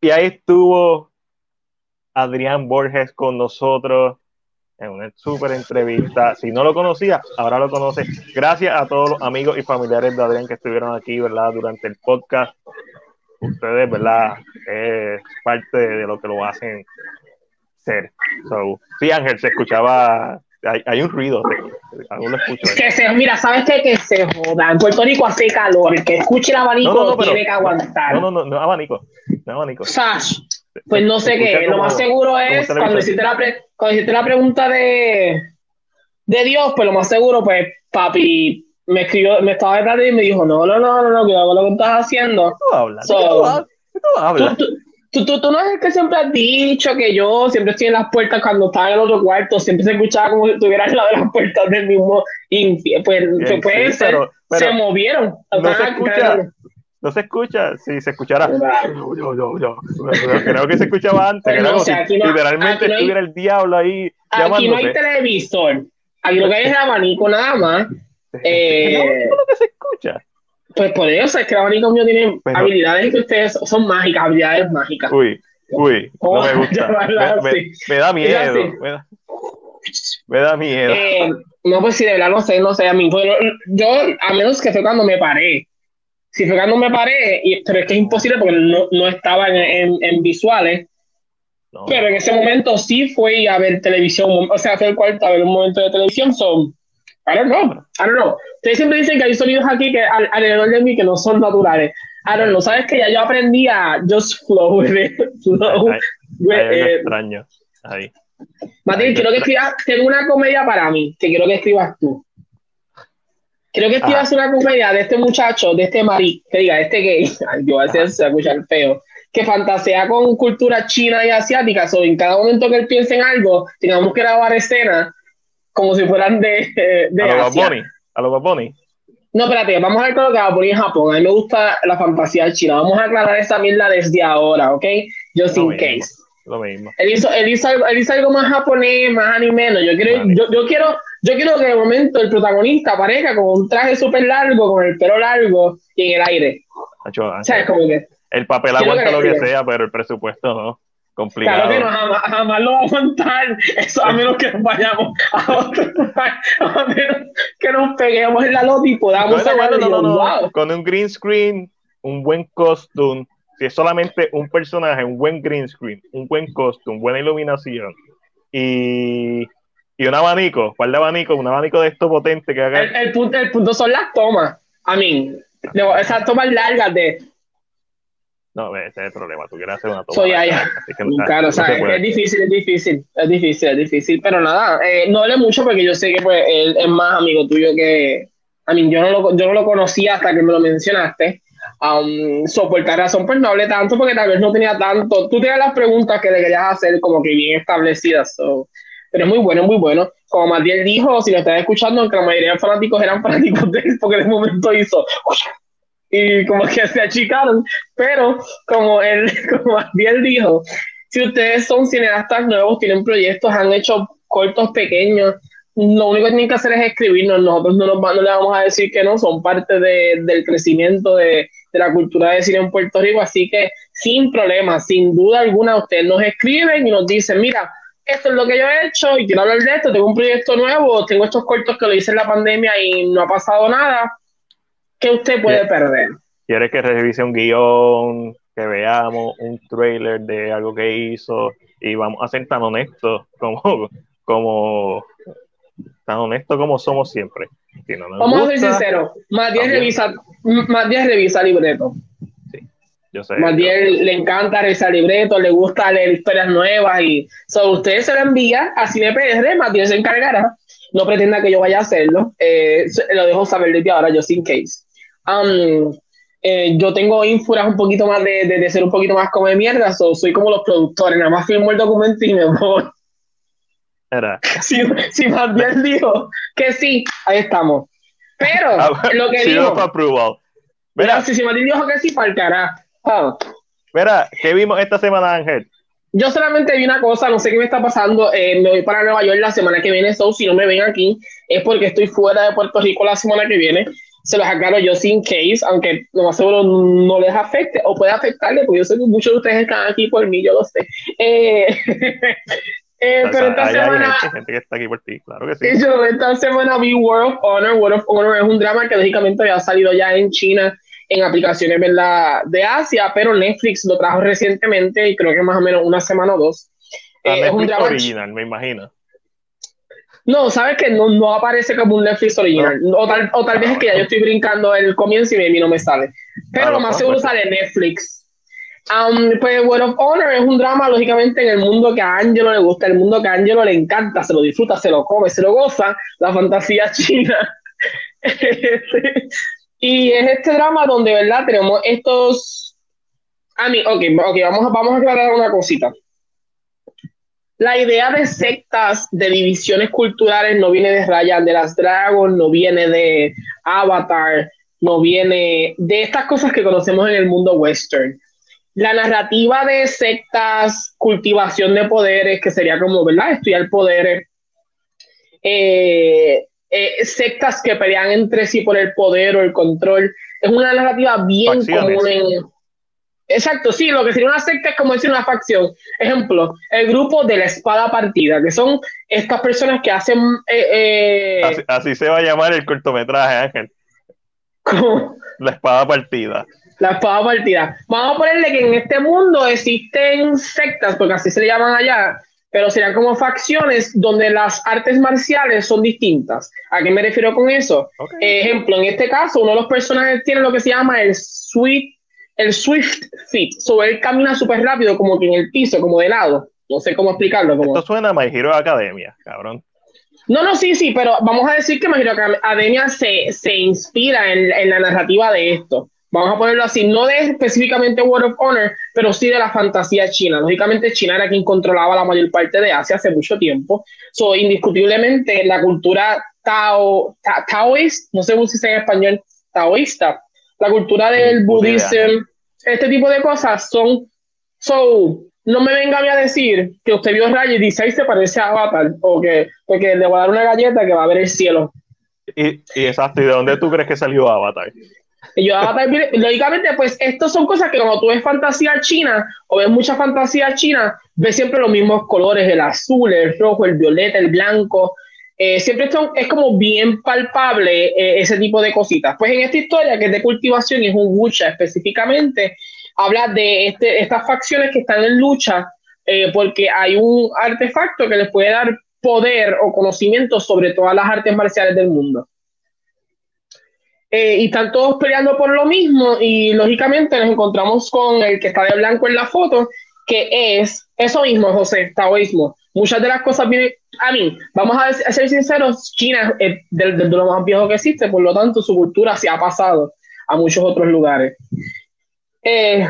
Y ahí estuvo Adrián Borges con nosotros en una súper entrevista. Si no lo conocía, ahora lo conoce. Gracias a todos los amigos y familiares de Adrián que estuvieron aquí, ¿verdad? Durante el podcast. Ustedes, ¿verdad? Es parte de lo que lo hacen ser. So, sí, Ángel, se escuchaba hay, un ruido, aún lo escucho. Que se, mira, ¿sabes qué? Que se joda. En Puerto Rico hace calor, el que escuche el abanico tiene que aguantar. No, no, no, no abanico. No abanico. Sash, pues no sé qué. Lo más seguro es cuando hiciste, la cuando hiciste la pregunta de, de Dios, pues lo más seguro, pues papi me escribió, me estaba detrás y me dijo, no, no, no, no, no, cuidado con lo que estás haciendo. ¿Qué tú hablas? ¿Qué tú hablas? Tú, tú, tú, no es el que siempre has dicho que yo siempre estoy en las puertas cuando estaba en el otro cuarto, siempre se escuchaba como si estuviera al lado de las puertas del mismo. Y pues, sí, puede ser, pero, se movieron. No se escucha. No se escucha, sí, se escuchará. Yo, yo, yo. Creo que se escuchaba antes. Pero, o sea, no, literalmente no hay, estuviera el diablo ahí. Aquí no hay televisor. Aquí lo que hay es abanico nada más. Eh, no, es lo que se escucha. Pues por eso es que el abanico mío tiene habilidades que ustedes son mágicas, habilidades mágicas. Uy, uy, no me gusta. Me, da miedo. Me da, miedo. Eh, no, pues si de verdad no sé, no sé. A mí, pues, yo, a menos que fue cuando me paré. Si fue cuando me paré, y, pero es que es imposible porque no, no estaba en, en, visuales. Pero en ese momento sí fue a ver televisión, o sea, fue el cuarto a ver un momento de televisión. Son, I don't know, I don't know. Ustedes siempre dicen que hay sonidos aquí que alrededor de mí que no son naturales. Don't know, sabes que ya yo aprendí a just flow with it. Flow hay, eh, extraño ahí. Matilde, quiero que escribas, tengo una comedia para mí, que quiero que escribas tú. Quiero que escribas una comedia de este muchacho, de este mari, que diga, este gay, ay, yo a veces se escucha el feo, que fantasea con cultura china y asiática, o en cada momento que él piense en algo, tengamos que grabar escenas como si fueran de, de a Asia. A los Baboni. No, espérate, vamos a ver con lo que va a poner en Japón. A mí me gusta la fantasía china. Vamos a aclarar esa mierda desde ahora, ¿ok? Just in case. Lo mismo. Él hizo, él, hizo, él hizo, algo más japonés, más anime. No, yo quiero, yo, yo, quiero, yo quiero que de momento el protagonista aparezca con un traje súper largo, con el pelo largo y en el aire. Como que, el papel aguanta lo que sea, pero el presupuesto no complicado. Claro que no, jamás, lo va a aguantar, eso a menos que nos vayamos a otro lugar, a menos que nos peguemos en la loti y podamos no, no, no, Con un green screen, un buen costume, si es solamente un personaje, un buen green screen, un buen costume, buena iluminación y, y un abanico, ¿cuál de abanico? Un abanico de esto potente que haga... El, el, punto, el punto son las tomas, a mí, esas tomas largas de no, ese es el problema. Tú quieres hacer una toma. Soy allá. claro, o sea, es, difícil, es difícil, es difícil, es difícil. Pero nada, eh, no hable mucho porque yo sé que pues, él es más amigo tuyo que. A mí, yo no lo, yo no lo conocía hasta que me lo mencionaste. Um, so, por tal razón, pues no hablé tanto porque tal vez no tenía tanto. Tú tenías las preguntas que le querías hacer como que bien establecidas. So. Pero es muy bueno, muy bueno. Como Matiel dijo, si lo estás escuchando, aunque la mayoría de fanáticos eran fanáticos de él, porque en ese momento hizo y como que se achicaron, pero como él, como él dijo, si ustedes son cineastas nuevos, tienen proyectos, han hecho cortos pequeños, lo único que tienen que hacer es escribirnos, nosotros no, nos, no le vamos a decir que no, son parte de, del crecimiento de, de, la cultura de cine en Puerto Rico, así que sin problema, sin duda alguna, ustedes nos escriben y nos dicen, mira, esto es lo que yo he hecho y quiero hablar de esto, tengo un proyecto nuevo, tengo estos cortos que lo hice en la pandemia y no ha pasado nada, ¿Qué usted puede perder? ¿Quieres que revise un guion, que veamos un trailer de algo que hizo y vamos a ser tan honestos como, como tan honestos como somos siempre? vamos a ser sinceros, Matías revisa, Matías revisa libreto. Sí, yo sé. Matías le encanta revisar libreto, le gusta leer historias nuevas y so, usted se lo envía a CinePR, Matías se encargará. No pretenda que yo vaya a hacerlo. Eh, lo dejo saber desde ahora, yo sin case. Um, eh, yo tengo ínfuras un poquito más de, de, ser un poquito más como de mierda, soy como los productores, nada más filmo el documento y me voy. Era. Si, si más bien dijo que sí, ahí estamos. Pero ah, lo que dijo. Mira, si, si Martín dijo que sí, carajo. Ah. Mira, ¿qué vimos esta semana, Ángel? Yo solamente vi una cosa, no sé qué me está pasando. Eh, me voy para Nueva York la semana que viene, so si no me ven aquí es porque estoy fuera de Puerto Rico la semana que viene. Se los aclaro yo sin case, aunque lo más seguro no les afecte o puede afectarle, porque yo sé que muchos de ustedes están aquí por mí, yo lo sé. Eh, eh, pero esta semana. gente, que está aquí por ti, claro que sí. Yo esta semana vi World of Honor. World of Honor es un drama que lógicamente había salido ya en China en aplicaciones ¿verdad? de Asia, pero Netflix lo trajo recientemente y creo que más o menos una semana o dos. Eh, es un drama original, me imagino. No, sabes que no, no aparece como un Netflix original. O, tal, o tal vez es que ya yo estoy brincando el comienzo y a mí no me sale. Pero lo más seguro sale Netflix. Um, pues World of Honor es un drama, lógicamente, en el mundo que a Angelo le gusta, el mundo que a Angelo le encanta, se lo disfruta, se lo come, se lo goza, la fantasía china. y es este drama donde, ¿verdad? Tenemos estos. A mí, ok, ok, vamos, vamos a aclarar una cosita la idea de sectas, de divisiones culturales, no viene de Ryan de las Dragons, no viene de Avatar, no viene de estas cosas que conocemos en el mundo western. La narrativa de sectas, cultivación de poderes, que sería como, ¿verdad? Estudiar poderes. Eh, eh, sectas que pelean entre sí por el poder o el control. Es una narrativa bien común en Exacto, sí, lo que sería una secta es como decir una facción. Ejemplo, el grupo de la espada partida, que son estas personas que hacen... Eh, eh, así, se va a llamar el cortometraje, Ángel. ¿Cómo? La espada partida. La espada partida. Vamos a ponerle que en este mundo existen sectas, porque así se le llaman allá, pero serían como facciones donde las artes marciales son distintas. ¿A qué me refiero con eso? ejemplo, en este caso, uno de los personajes tiene lo que se llama el Sweet el Swift Fit. So él camina súper rápido, como que en el piso, como de lado. No sé cómo explicarlo. Como... Esto suena a My Hero Academia, cabrón. No, no, sí, sí, pero vamos a decir que My Hero Academia se, se inspira en, en, la narrativa de esto. Vamos a ponerlo así, no de específicamente World of Honor, pero sí de la fantasía china. Lógicamente, China era quien controlaba la mayor parte de Asia hace mucho tiempo. So, indiscutiblemente, la cultura tao, taoísta, no sé si se en español, taoísta, la cultura del budismo, este tipo de cosas son, so, no me venga a mí a decir que usted vio Raya y dice, ahí se parece a Avatar, o que, porque le voy a dar una galleta que va a ver el cielo. Y, y exacto, ¿y de dónde tú crees que salió Avatar? Y yo, Avatar, lógicamente, pues estas son cosas que cuando tú ves fantasía china o ves mucha fantasía china, ves siempre los mismos colores, el azul, el rojo, el violeta, el blanco, eh, siempre es como bien palpable eh, ese tipo de cositas. Pues en esta historia, que es de cultivación y es un lucha específicamente, habla de este, estas facciones que están en lucha eh, porque hay un artefacto que les puede dar poder o conocimiento sobre todas las artes marciales del mundo. y están todos peleando por lo mismo y lógicamente nos encontramos con el que está de blanco en la foto, que es eso mismo, José, taoísmo. Muchas de las cosas vienen, a mí, vamos a, ser sinceros, China es de, lo más viejo que existe, por lo tanto su cultura se ha pasado a muchos otros lugares. Eh,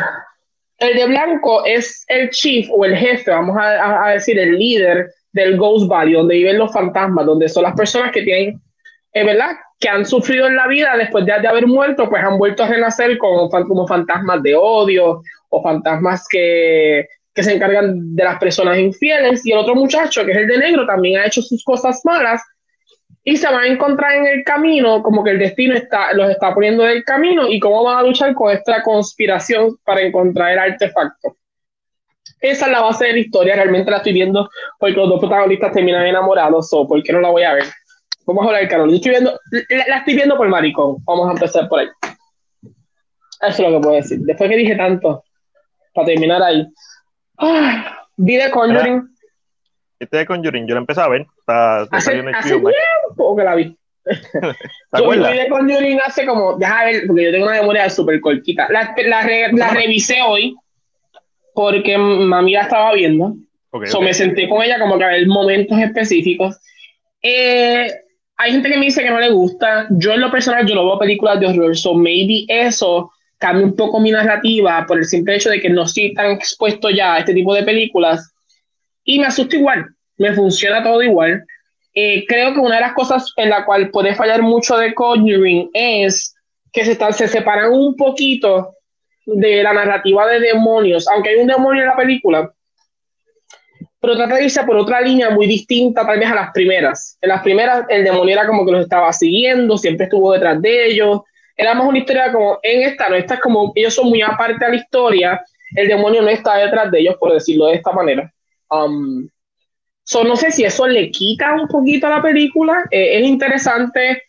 el de blanco es el chief o el jefe, vamos a, decir, el líder del Ghost Valley, donde viven los fantasmas, donde son las personas que tienen, es verdad, que han sufrido en la vida después de, de, haber muerto, pues han vuelto a renacer como, como fantasmas de odio o fantasmas que que se encargan de las personas infieles, y el otro muchacho, que es el de negro, también ha hecho sus cosas malas, y se van a encontrar en el camino, como que el destino está, los está poniendo en el camino, y cómo van a luchar con esta conspiración para encontrar el artefacto. Esa es la base de la historia, realmente la estoy viendo porque los dos protagonistas terminan enamorados, o porque no la voy a ver. Vamos a hablar, Carol. Yo estoy viendo, la, la estoy viendo por maricón. Vamos a empezar por ahí. Eso es lo que puedo decir. Después que dije tanto, para terminar ahí. Ah, vi de Conjuring. Este de Conjuring, yo lo empecé a ver. Está, hace, hace tiempo que la vi. yo vi de Conjuring hace como, déjame ver, porque yo tengo una memoria súper cortita. La, la, la revisé hoy porque mami la estaba viendo. Okay, so me senté con ella como que a ver momentos específicos. Eh, hay gente que me dice que no le gusta. Yo en lo personal, yo no veo películas de horror, so maybe eso cambie un poco mi narrativa por el simple hecho de que no estoy tan expuesto ya a este tipo de películas y me asusta igual, me funciona todo igual. Eh, creo que una de las cosas en la cual puede fallar mucho de Conjuring es que se, están, se separan un poquito de la narrativa de demonios, aunque hay un demonio en la película. pero trata de irse por otra línea muy distinta tal vez a las primeras. En las primeras el demonio era como que los estaba siguiendo, siempre estuvo detrás de ellos. Era más una historia como en esta, no, esta es como ellos son muy aparte a la historia, el demonio no está detrás de ellos, por decirlo de esta manera. Um, so, no sé si eso le quita un poquito a la película, eh, es interesante.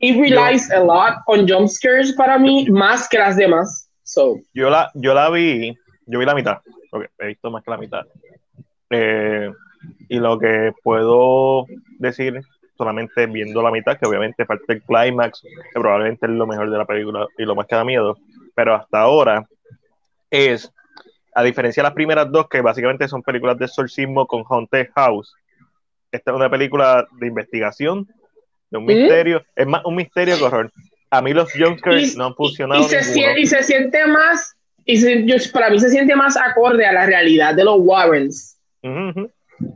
It relies a lot on jump scares para mí, más que las demás. So. Yo, la, yo la vi, yo vi la mitad, porque he visto más que la mitad. Eh, y lo que puedo decir solamente viendo la mitad, que obviamente parte del clímax, que probablemente es lo mejor de la película y lo más que da miedo, pero hasta ahora es, a diferencia de las primeras dos, que básicamente son películas de exorcismo con Haunted House, esta es una película de investigación, de un misterio, es más un misterio que horror. A mí los jumpscares no han funcionado. Y se, siente, y se siente más, y para mí se siente más acorde a la realidad de los Warrens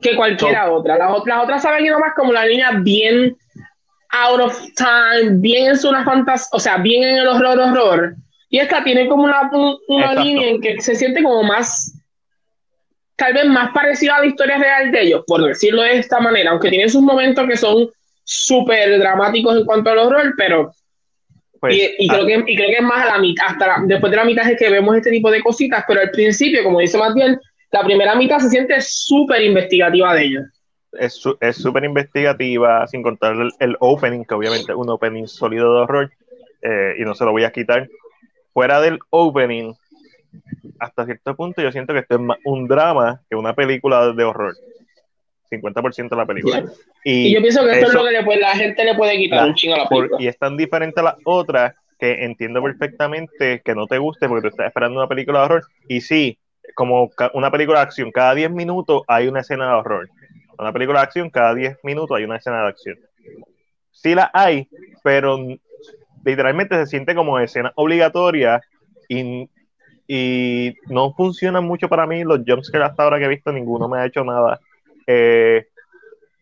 que cualquiera otra. Las, otras, otras saben ir más como la niña bien out of time, bien en una fantasía, o sea, bien en el horror, horror. Y esta tiene como una, una línea en que se siente como más, tal vez más parecida a la historia real de ellos, por decirlo de esta manera, aunque tiene sus momentos que son súper dramáticos en cuanto al horror, pero... Pues, y, creo ah. que, y creo que es más a la mitad, hasta después de la mitad es que vemos este tipo de cositas, pero al principio, como dice más bien, la primera mitad se siente súper investigativa de ellos. Es súper investigativa, sin contar el, opening, que obviamente es un opening sólido de horror, eh, y no se lo voy a quitar. Fuera del opening, hasta cierto punto, yo siento que esto es más un drama que una película de horror. 50% de la película. Y, yo pienso que esto es lo que la gente le puede quitar un chingo a la película. y es tan diferente a las otras que entiendo perfectamente que no te guste porque tú estás esperando una película de horror. Y sí, como una película de acción, cada 10 minutos hay una escena de horror. Una película de acción, cada 10 minutos hay una escena de acción. Sí la hay, pero literalmente se siente como escena obligatoria y, y no funcionan mucho para mí. Los jumpscares hasta ahora que he visto, ninguno me ha hecho nada. Eh,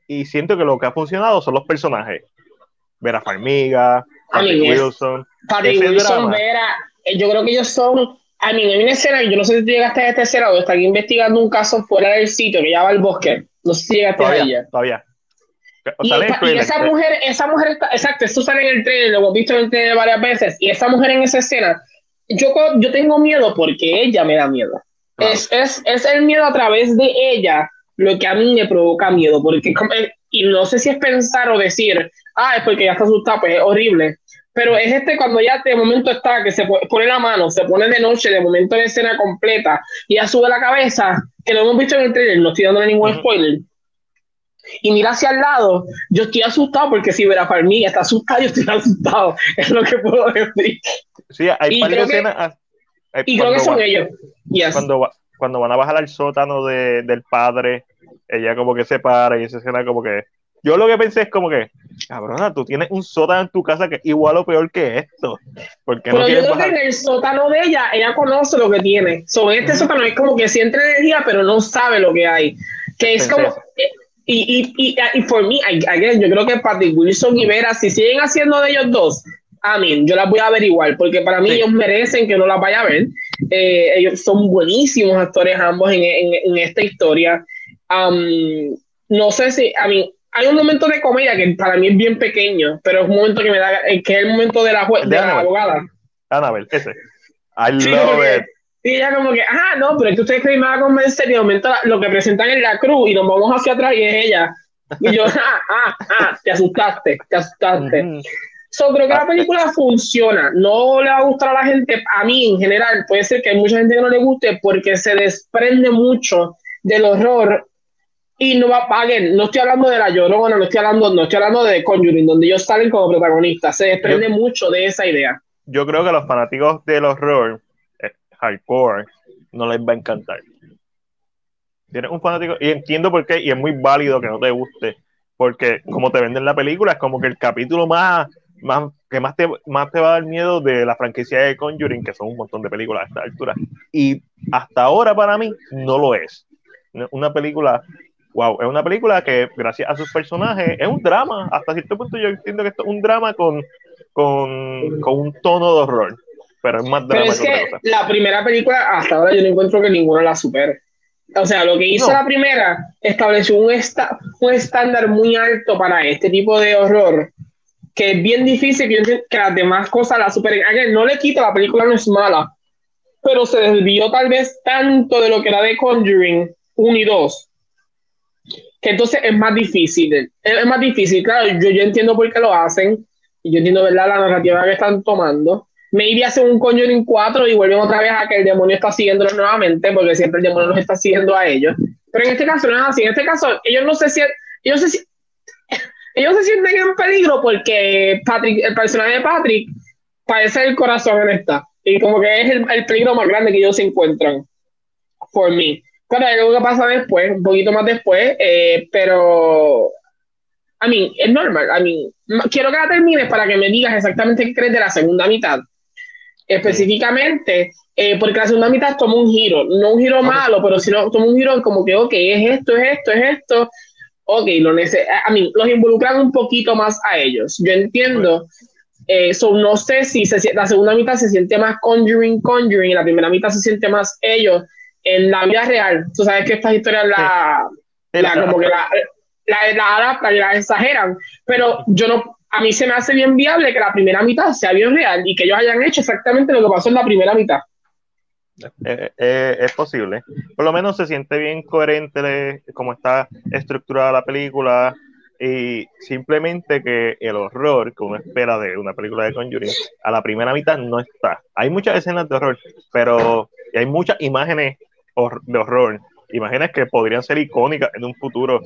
y siento que lo que ha funcionado son los personajes. Vera Farmiga, Patrick Wilson. Patrick Wilson, Vera, eh, yo creo que ellos son a mí hay una escena, yo no sé si tú llegaste a esta escena o están investigando un caso fuera del sitio que llama el bosque. No sé si llegaste a ella. Todavía. Y, esa mujer, esa mujer está, exacto, esto sale en el trailer, lo hemos visto en el trailer varias veces, y esa mujer en esa escena, yo, yo tengo miedo porque ella me da miedo. Es, es, es, el miedo a través de ella lo que a mí me provoca miedo, porque y no sé si es pensar o decir, ah, es porque ya está asustada, pues es horrible, pero es este cuando ya de momento está, que se pone la mano, se pone de noche, de momento en escena completa, y ya sube la cabeza, que lo hemos visto en el trailer, no estoy dándole ningún spoiler. Y mira hacia el lado, yo estoy asustado porque si Vera Farmiga está asustado, yo estoy asustado, es lo que puedo decir. Sí, hay varias escenas. Ah, y creo que son ellos. Cuando, cuando van a bajar al sótano de, del padre, ella como que se para y esa escena como que yo lo que pensé es como que, cabrona, tú tienes un sótano en tu casa que es igual o peor que esto. Porque Pero yo creo que en el sótano de ella, ella conoce lo que tiene. Sobre este sótano es como que siente energía, pero no sabe lo que hay. Que es como. Eh, y, y, y, y por mí, yo creo que Patrick Wilson y Vera, si siguen haciendo de ellos dos, a mí, yo las voy a ver igual, porque para mí ellos merecen que no las vaya a ver. Eh, ellos son buenísimos actores ambos en, en, esta historia. no sé si, a mí, hay un momento de comedia que para mí es bien pequeño, pero es un momento que me da, que es el momento de la, de, la abogada. Annabelle, ese. I love it. Y ella como que, ajá, no, pero es que ustedes creen que me va a convencer y de momento lo que presentan en la cruz y nos vamos hacia atrás y es ella. Y yo, ah, ah, ah, te asustaste, te asustaste. So, creo que la película funciona. No le va a gustar a la gente, a mí en general, puede ser que hay mucha gente que no le guste porque se desprende mucho del horror y no va paguen, no estoy hablando de la llorona, no estoy hablando, no estoy hablando de Conjuring, donde ellos salen como protagonistas. Se desprende mucho de esa idea. Yo creo que a los fanáticos del horror eh, hardcore no les va a encantar. Tienes un fanático, y entiendo por qué, y es muy válido que no te guste, porque como te venden la película, es como que el capítulo más, más que más te, más te va a dar miedo de la franquicia de Conjuring, que son un montón de películas a esta altura. Y hasta ahora para mí no lo es. Una película wow, es una película que gracias a sus personajes es un drama, hasta cierto punto yo entiendo que esto es un drama con, con, con un tono de horror, pero es más drama pero es que, La primera película hasta ahora yo no encuentro que ninguna la supere. O sea, lo que hizo la primera estableció un, un estándar muy alto para este tipo de horror, que es bien difícil que, las demás cosas la superen. No le quito, la película no es mala, pero se desvió tal vez tanto de lo que era de Conjuring 1 y 2, que entonces es más difícil. Es más difícil, claro, yo, yo entiendo por qué lo hacen, y yo entiendo, ¿verdad?, la narrativa que están tomando. Maybe hacen un Conjuring 4 y vuelven otra vez a que el demonio está siguiéndolos nuevamente, porque siempre el demonio los está siguiendo a ellos. Pero en este caso no es así. En este caso, ellos no se sienten, ellos se, ellos se sienten en peligro porque Patrick, el personaje de Patrick parece el corazón en esta. Y como que es el, peligro más grande que ellos se encuentran. Por mí. Claro, algo que pasa después, un poquito más después, eh, pero. A mí, es normal. A mí, quiero que la termines para que me digas exactamente qué crees de la segunda mitad. Específicamente, eh, porque la segunda mitad toma un giro, no un giro malo, pero sino toma un giro como que, ok, es esto, es esto, es esto. Ok, lo a mí, los involucran un poquito más a ellos. Yo entiendo eh, no sé si la segunda mitad se siente más Conjuring, Conjuring, y la primera mitad se siente más ellos en la vida real. Tú sabes que estas historias la, la como que la, la, la adaptan y la exageran, pero yo no, a mí se me hace bien viable que la primera mitad sea bien real y que ellos hayan hecho exactamente lo que pasó en la primera mitad. Eh, eh, es posible. Por lo menos se siente bien coherente como está estructurada la película y simplemente que el horror que uno espera de una película de Conjuring a la primera mitad no está. Hay muchas escenas de horror, pero hay muchas imágenes de horror, imágenes que podrían ser icónicas en un futuro,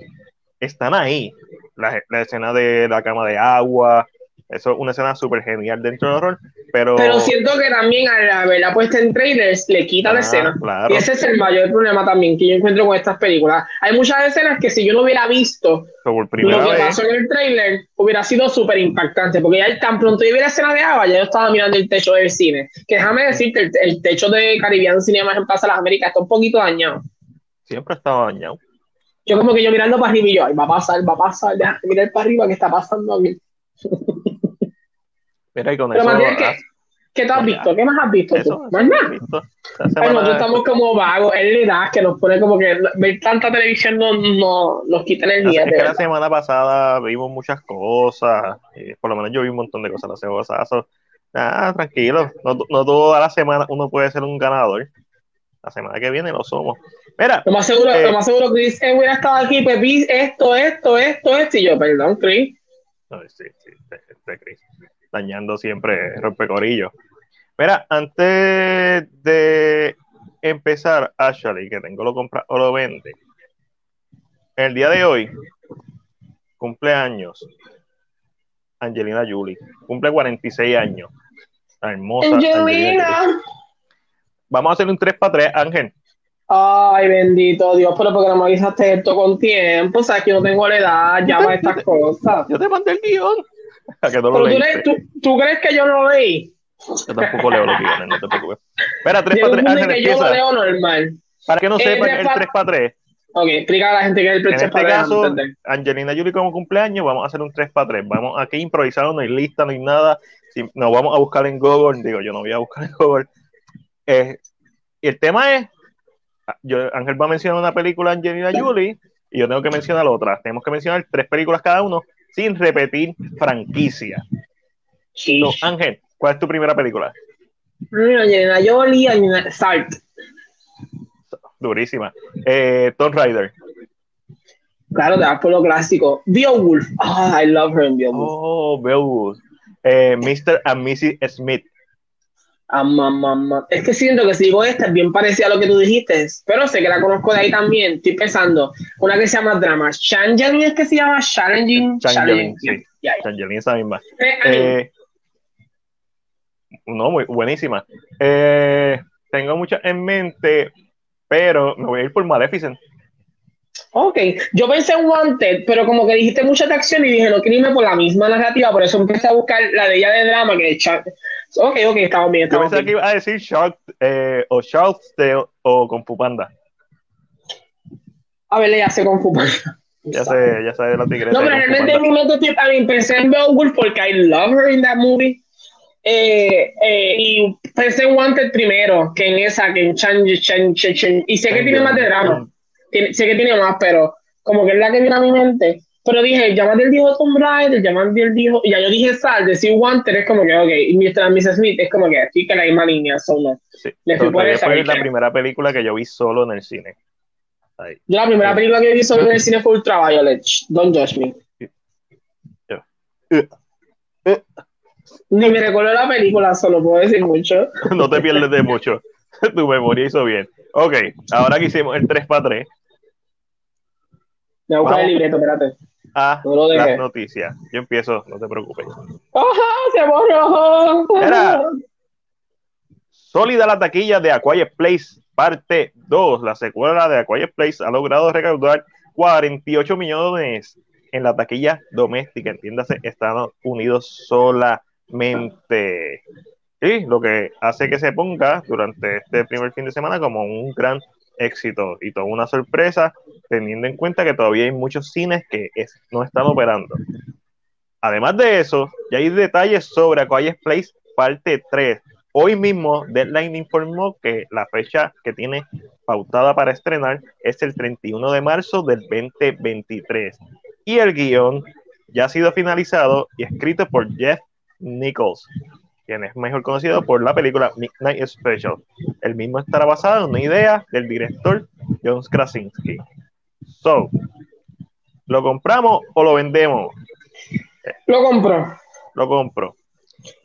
están ahí. La, la escena de la cama de agua, eso es una escena súper genial dentro del horror, pero... Pero siento que también al haberla puesta en trailers le quita la ah, escena. Y ese es el mayor problema también que yo encuentro con estas películas. Hay muchas escenas que si yo no hubiera visto lo que pasó en el trailer, hubiera sido súper impactante, porque ya tan pronto yo vi la escena de agua, ya yo estaba mirando el techo del cine. Que déjame decirte, el, el techo de Caribbean Cinema en Plaza Las Américas está un poquito dañado. Siempre estaba dañado. Yo como que yo mirando para arriba y yo, ay, va a pasar, va a pasar, déjame mirar para arriba, ¿qué está pasando aquí? Mira, y con eso. ¿qué, ¿qué te has visto? ¿Qué más has visto tú? ¿Más nada? nosotros estamos como vagos, es la edad que nos pone como que ver tanta televisión no, no nos quita energía. Es que la semana pasada vimos muchas cosas, y por lo menos yo vi un montón de cosas la semana pasada. Nada, tranquilo, no, no toda la semana uno puede ser un ganador. La semana que viene lo somos. Mira. Lo más seguro, eh, lo más seguro Chris eh, hubiera estado aquí, pues vi esto, esto, esto, esto, y yo, perdón, Chris. No, sí, sí, este, este Chris dañando siempre rompecorillo. Mira, antes de empezar, Ashley, que tengo lo compra o lo vende, el día de hoy, cumpleaños, Angelina Julie, cumple 46 años. La hermosa. Angelina. Vamos a hacer un 3 para 3, Ángel. Ay, bendito Dios, pero porque no me avisaste esto con tiempo, sabes que yo no tengo la edad ya para estas cosas. Yo te mandé el guion. tú, crees que yo no lo leí? Yo tampoco leo los guiones, no te preocupes. Espera, 3 para 3. Que yo lo leo normal. Para que no sepan, el 3 para 3. Ok, explica a la gente que es el 3 para 3. En este caso, Angelina Julie como cumpleaños, vamos a hacer un 3 para 3. Vamos aquí improvisado, no hay lista, no hay nada. Si nos vamos a buscar en Google, digo, yo no voy a buscar en Google. Eh, el tema es, yo, Ángel va a mencionar una película Angelina Julie y yo tengo que mencionar otra. Tenemos que mencionar tres películas cada uno sin repetir franquicia. Sí. Ángel, ¿cuál es tu primera película? Angelina Jolie, Angelina Salt. Durísima. Eh, Tom Rider. Claro, te vas por lo clásico. Beowulf. Oh, I love her in Beowulf. Oh, Beowulf. Eh, Mr. and Mrs. Smith. Es que siento que si digo esta es bien parecida a lo que tú dijiste, pero sé que la conozco de ahí también. Estoy pensando, una que se llama Drama. Changeling es que se llama Challenging. Changeling, sí. Changeling, esa misma. Eh, no, muy buenísima. Eh, tengo muchas en mente, pero me voy a ir por Maleficent. Ok, yo pensé en Wanted, pero como que dijiste mucha acción y dije, no quiero irme por la misma narrativa, por eso empecé a buscar la de ella de drama, que es Ok, ok, estamos bien. Yo pensé que iba a decir Shark eh, o Shark o Kung Fu Panda. A ver, ya sé Kung Fu Panda. Ya sé, ya sé de la tigresa. No, pero realmente en mi mente a mí pensé en Beowulf porque I love her in that movie. Eh, eh, y pensé en Wanted primero, que en esa, que en Chan, Chan, Chan, y sé que tiene más de drama, sé que tiene más, pero como que es la que viene a mi mente. Pero dije, llamar el dijo Tomb Raider, llamar el dijo, y ya yo dije Sal, decir Wanted es como que, ok, y Mr. Mrs. Smith es como que aquí que la misma línea, solo. Sí. Le fui por esa. Fue la primera película que yo vi solo en el cine. Yo la primera película que vi solo en el cine fue Ultraviolet, Don't Judge Me. Ni me recuerdo la película, solo puedo decir mucho. no te pierdes de mucho. tu memoria hizo bien. Ok, ahora que hicimos el 3 para 3. Me voy a buscar el libreto, espérate. A no las noticias. Yo empiezo, no te preocupes. ¡Ajá! ¡Se borró! Era sólida la taquilla de Aquarius Place, parte 2. La secuela de Aquarius Place ha logrado recaudar 48 millones en la taquilla doméstica, entiéndase, Estados Unidos solamente. Y lo que hace que se ponga durante este primer fin de semana como un gran éxito y toda una sorpresa, teniendo en cuenta que todavía hay muchos cines que no están operando. Además de eso, ya hay detalles sobre Quiet Place parte 3. Hoy mismo, Deadline informó que la fecha que tiene pautada para estrenar es el 31 de marzo del 2023 y el guion ya ha sido finalizado y escrito por Jeff Nichols, quien es mejor conocido por la película Midnight Special. El mismo estará basado en una idea del director John Krasinski. So, ¿lo compramos o lo vendemos? Lo compro. Lo compro.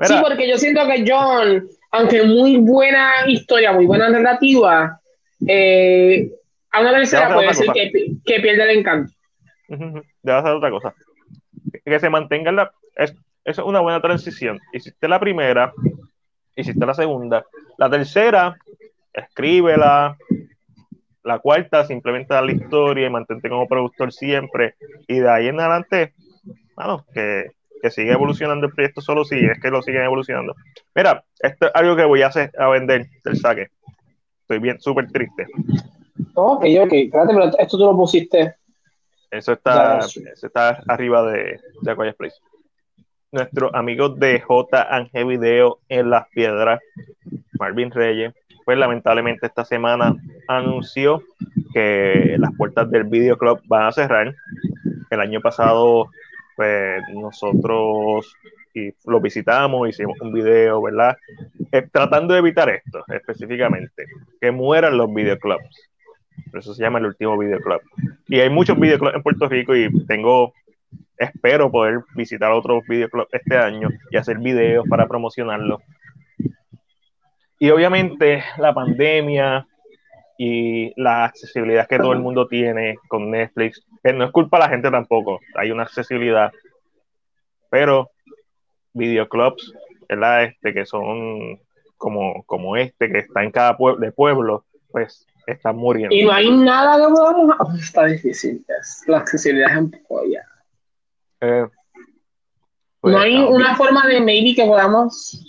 sí, porque yo siento que John, aunque muy buena historia, muy buena narrativa, eh, a una tercera puede ser que, que pierde el encanto debe hacer otra cosa. Que se mantenga la. Es, es una buena transición. Hiciste la primera, hiciste la segunda. La tercera, escríbela. La cuarta, simplemente da la historia y mantente como productor siempre. Y de ahí en adelante, bueno, que, que siga evolucionando el proyecto solo si es que lo siguen evolucionando. Mira, esto es algo que voy a hacer a vender del saque. Estoy bien, súper triste. Ok, ok. Espérate, pero esto tú lo pusiste eso está, está arriba de, de Aquarius Place. Nuestro amigo de J Angel Video en las piedras, Marvin Reyes, pues lamentablemente esta semana anunció que las puertas del Video Club van a cerrar. El año pasado, pues nosotros y lo visitamos, hicimos un video, ¿verdad? Eh, tratando de evitar esto específicamente, que mueran los videoclubs eso se llama el último videoclub. Y hay muchos videoclubs en Puerto Rico y tengo, espero poder visitar otros videoclubs este año y hacer videos para promocionarlo. Y obviamente la pandemia y la accesibilidad que todo el mundo tiene con Netflix, que no es culpa de la gente tampoco, hay una accesibilidad, pero videoclubs, ¿verdad? Este, que son como, como este, que está en cada pueblo de pueblo, pues están muriendo. Y no hay nada que podamos. Oh, está difícil. La accesibilidad es un poco ya. Eh, pues no hay una forma de maybe que podamos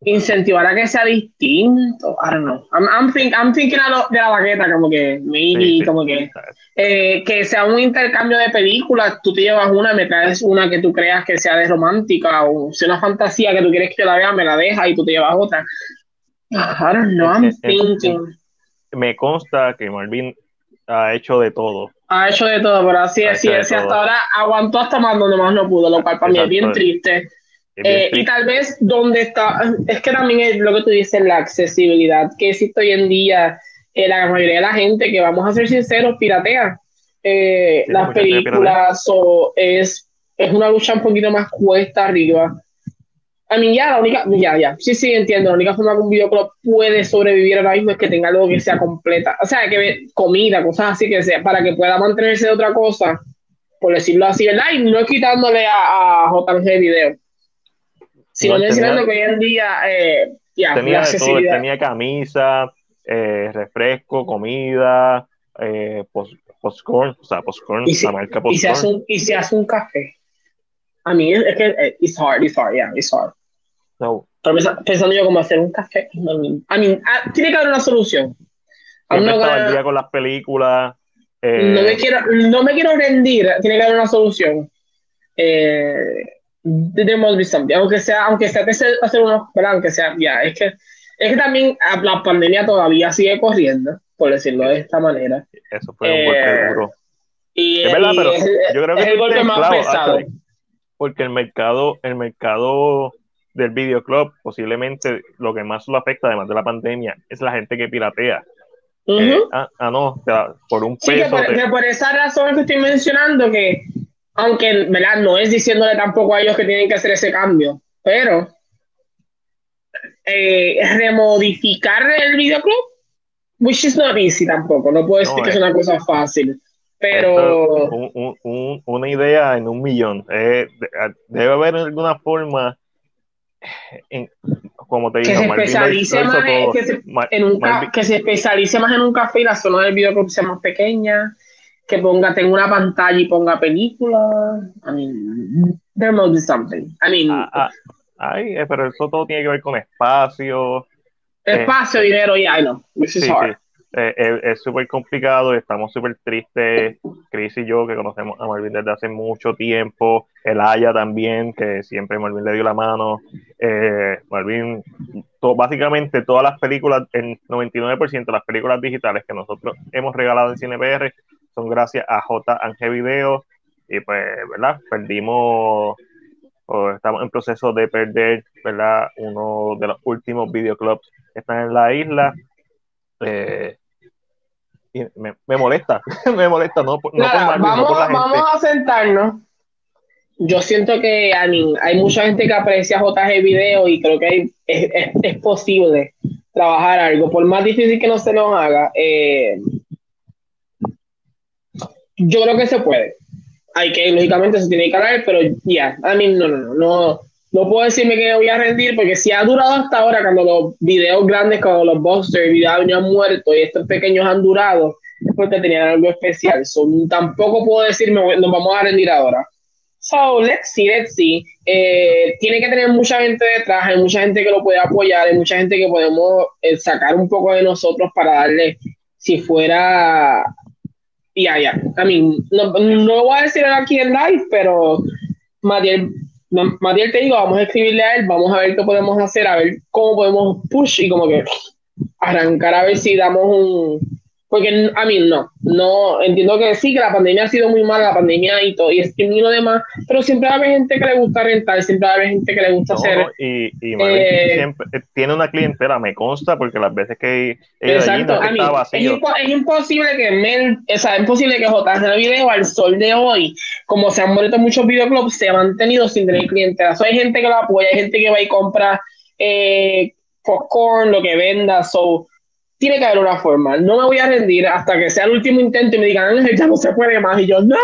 incentivar a que sea distinto. I don't know. I'm, I'm, think, I'm thinking de la baqueta, como que maybe, como que eh, que sea un intercambio de películas. Tú te llevas una, me traes una que tú creas que sea de romántica o sea una fantasía que tú quieres que yo la vea, me la dejas y tú te llevas otra. I don't know. I'm thinking me consta que Marvin ha hecho de todo. Ha hecho de todo, pero así es, sí, hasta ahora aguantó hasta más donde más no pudo, lo cual para mí es bien triste. Eh, y tal vez donde está, es que también es lo que tú dices, la accesibilidad que existe hoy en día, eh, la mayoría de la gente, que vamos a ser sinceros, piratea. Eh, las películas o es, es una lucha un poquito más cuesta arriba. A mí ya, la única, ya, ya, sí, sí, entiendo, la única forma que un videoclub puede sobrevivir ahora mismo es que tenga algo que sea completa, o sea, que comida, cosas así que sea, para que pueda mantenerse de otra cosa, por decirlo así, ¿verdad? Y no quitándole a, a JG Video, sino no, mencionando que hoy en día, eh, ya, tenía, todo, tenía camisa, eh, refresco, comida, eh, post, postcorn, o sea, postcorn, la marca postcorn. Y se, hace un, y se hace un café. A mí es, que eh, it's hard, it's hard, yeah, it's hard. No. pensando yo cómo hacer un café. I mean, ah, tiene que haber una solución. no estaba día con las películas. Eh, no, me quiero, no me quiero rendir, tiene que haber una solución. Eh, there must be something. Aunque sea, aunque sea hacer unos, aunque sea, ya, es que es que también la pandemia todavía sigue corriendo, por decirlo de esta manera. Eso fue un golpe eh, duro. Y, es verdad, pero yo creo que es el golpe más pesado. Porque el mercado, el mercado del videoclub, posiblemente lo que más lo afecta, además de la pandemia, es la gente que piratea. Eh, ah, ah, no, por un peso. Sí, que por, esa razón que estoy mencionando, que aunque ¿verdad? no es diciéndole tampoco a ellos que tienen que hacer ese cambio, pero eh, remodificar el videoclub, which is not easy tampoco, no puedo decir que es una cosa fácil, pero... una idea en un millón. Eh, debe haber alguna forma como te digo, que se especialice más, que, se, en un que se especialice más en un café y la zona del videoclub sea más pequeña, que ponga, tenga una pantalla y ponga película. I mean, there must be something. I mean, ah, ah, ay, eh, pero eso todo tiene que ver con espacio. Espacio, eh, dinero, yeah, I know. This is hard. Eh, es súper complicado, estamos súper tristes, Chris y yo, que conocemos a Marvin desde hace mucho tiempo, el Aya también, que siempre Marvin le dio la mano, eh, Marvin, básicamente todas las películas, el 99% de las películas digitales que nosotros hemos regalado en CinePR son gracias a J. Ange Video, y pues, ¿verdad? Perdimos, o estamos en proceso de perder, ¿verdad? Uno de los últimos videoclubs que están en la isla. Eh, me, me molesta, me molesta, no, no vamos, vamos a sentarnos. Yo siento que hay mucha gente que aprecia JG Video y creo que es, es, posible trabajar algo, por más difícil que no se nos haga. Eh, yo creo que se puede. Hay que, lógicamente, se tiene que hablar, pero ya, a mí no, no, no, no, no puedo decirme que voy a rendir porque si ha durado hasta ahora, cuando los videos grandes, cuando los busters videos han muerto y estos pequeños han durado, es porque tenían algo especial. So, tampoco puedo decirme, nos vamos a rendir ahora. So, let's see, let's see. Eh, tiene que tener mucha gente detrás, hay mucha gente que lo puede apoyar, hay mucha gente que podemos eh, sacar un poco de nosotros para darle, si fuera, ya, ya, I mean, no, no voy a decir aquí en live, pero Matiel Matiel te digo, vamos a escribirle a él, vamos a ver qué podemos hacer, a ver cómo podemos push y como que arrancar a ver si damos un, porque a mí no, no, entiendo que sí, que la pandemia ha sido muy mala, la pandemia y todo, y es y lo demás, pero siempre va a haber gente que le gusta rentar, siempre va a haber gente que le gusta hacer. y, y eh, siempre eh, tiene una clientela, me consta, porque las veces que exacto, allí no. Es, imposible que Mel, o sea, es imposible que JG Video al sol de hoy, como se han muerto muchos videoclubs, se ha mantenido sin tener clientela. hay gente que lo apoya, hay gente que va y compra eh, popcorn, lo que venda, so tiene que haber una forma. No me voy a rendir hasta que sea el último intento y me digan, ya no se puede más. Y yo, no,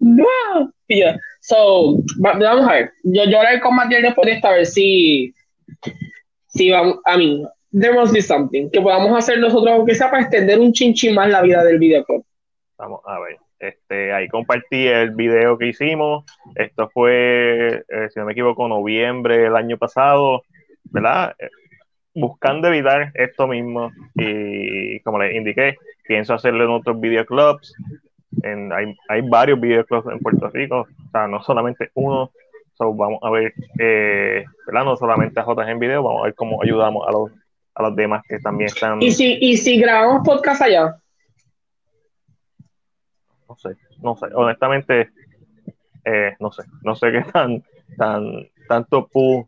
no. Y yo, so, vamos a ver. Yo, yo hablaré con Matías después de esta, a ver si, si vamos, a mí, there must be something que podamos hacer nosotros, aunque sea para extender un chinchín más la vida del videoclub. Vamos a ver. Este, ahí compartí el video que hicimos. Esto fue, eh, si no me equivoco, noviembre del año pasado, ¿verdad? Buscando evitar esto mismo y como les indiqué, pienso hacerlo en otros videoclubs. En, hay, hay varios videoclubs en Puerto Rico, o sea, no solamente uno. vamos a ver, eh, No solamente a JG en video, vamos a ver cómo ayudamos a los, a los demás que también están. ¿Y si, y si grabamos podcast allá? No sé, no sé, honestamente, eh, no sé, no sé qué tan, tan, tanto pu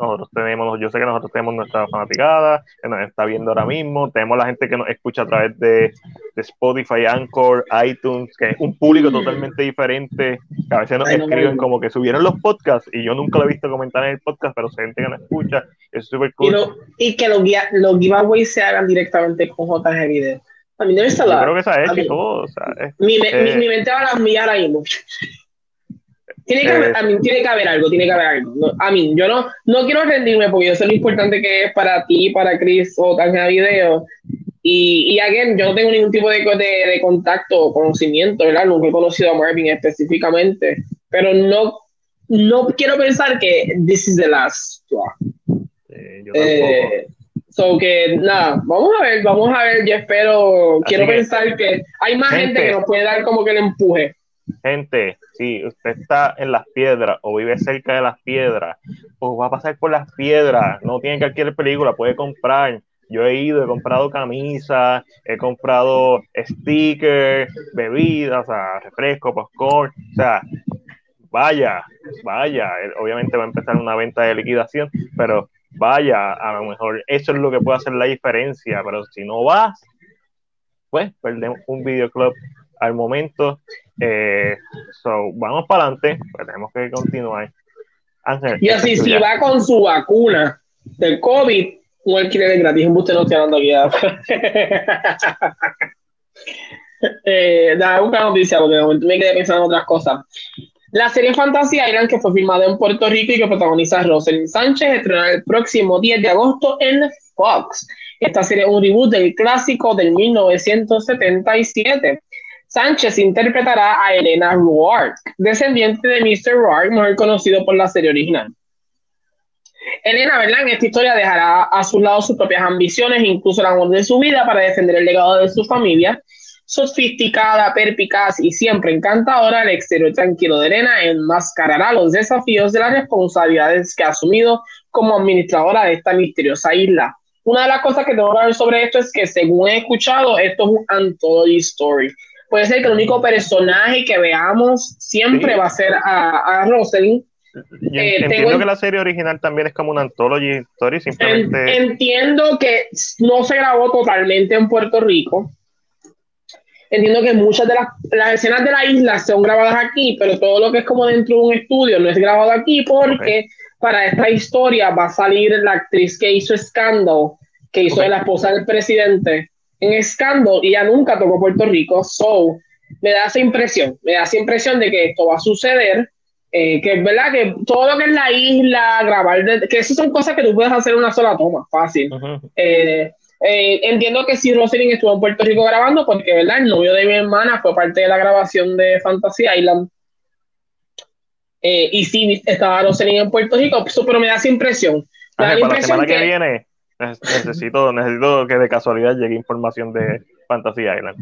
nosotros tenemos, yo sé que nosotros tenemos nuestra fanaticada, que nos está viendo ahora mismo, tenemos la gente que nos escucha a través de, Spotify, Anchor, iTunes, que es un público totalmente diferente, que a veces nos escriben como que subieron los podcasts y yo nunca lo he visto comentar en el podcast, pero hay gente que nos escucha, es súper cool. Y, que los, los giveaways se hagan directamente con JG Video. A mí no Yo creo que esa es y todo. O sea, mi, mi, mi, mente va a mirar ahí tiene que, haber, eh, tiene que haber algo, tiene que haber algo. a mí, yo no, no quiero rendirme porque yo sé lo importante que es para ti, para Chris o Tanja Video. Y, y again, yo no tengo ningún tipo de, de, de, contacto o conocimiento, ¿verdad? Nunca he conocido a Marvin específicamente, pero no, no quiero pensar que this is the last eh, so que nada, vamos a ver, vamos a ver, yo espero, quiero pensar que hay más gente que nos puede dar como que le empuje gente, si usted está en las piedras o vive cerca de las piedras, pues va a pasar por las piedras, no tiene que adquirir película, puede comprar. Yo he ido, he comprado camisas, he comprado stickers, bebidas, o sea, refresco, popcorn, o sea, vaya, vaya, obviamente va a empezar una venta de liquidación, pero vaya, a lo mejor eso es lo que puede hacer la diferencia, pero si no vas, pues perdemos un videoclub al momento. Eh, so, vamos para adelante, pues tenemos que continuar. Y así, si va con su vacuna del COVID, no quiere gratis, usted no está dando aquí. eh, da una noticia, porque de momento me quedé pensando en otras cosas. La serie Fantasy Island, que fue filmada en Puerto Rico y que protagoniza Rosalind Sánchez, estrenará el próximo 10 de agosto en Fox. Esta serie es un reboot del clásico del 1977. Sánchez interpretará a Elena Roark, descendiente de Mr. Roark, mejor conocido por la serie original. Elena, ¿verdad? En esta historia dejará a su lado sus propias ambiciones, incluso el amor de su vida, para defender el legado de su familia Sofisticada, perpicaz y siempre encantadora, el exterior tranquilo de Elena enmascarará los desafíos de las responsabilidades que ha asumido como administradora de esta misteriosa isla. Una de las cosas que tengo que hablar sobre esto es que, según he escuchado, esto es un anthology story. Puede ser que el único personaje que veamos siempre va a ser a, a Rosalind, eh, entiendo que la serie original también es como una anthology story, simplemente. Entiendo que no se grabó totalmente en Puerto Rico. Entiendo que muchas de las, escenas de la isla son grabadas aquí, pero todo lo que es como dentro de un estudio no es grabado aquí porque para esta historia va a salir la actriz que hizo Scandal, que hizo de la esposa del presidente en Scandal y ya nunca tocó Puerto Rico, so me da esa impresión, me da esa impresión de que esto va a suceder, eh, que es verdad que todo lo que es la isla, grabar, que esas son cosas que tú puedes hacer en una sola toma, fácil. Eh, entiendo que sí, Rosalind estuvo en Puerto Rico grabando porque, ¿verdad? El novio de mi hermana fue parte de la grabación de Fantasy Island. Eh, y sí, estaba Rosalind en Puerto Rico, pero me da esa impresión. para la semana que, viene necesito, necesito que de casualidad llegue información de Fantasy Island.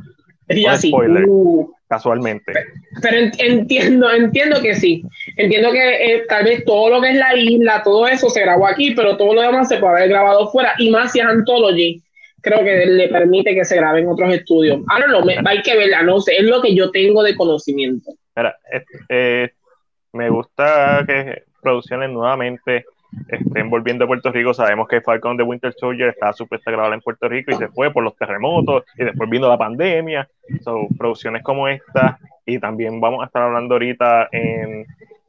Y así, spoiler, uh. casualmente. Pero, entiendo, entiendo que sí. Entiendo que eh, tal vez todo lo que es la isla, todo eso se grabó aquí, pero todo lo demás se puede haber grabado fuera. Y más si es Anthology, creo que le permite que se grabe en otros estudios. Ahora no, me, hay que verla, no sé, es lo que yo tengo de conocimiento. Mira, eh, me gusta que producciones nuevamente estén volviendo a Puerto Rico. Sabemos que Falcon de Winter Soldier estaba supuesta a grabar en Puerto Rico y se fue por los terremotos y después vino la pandemia. So, producciones como esta y también vamos a estar hablando ahorita en,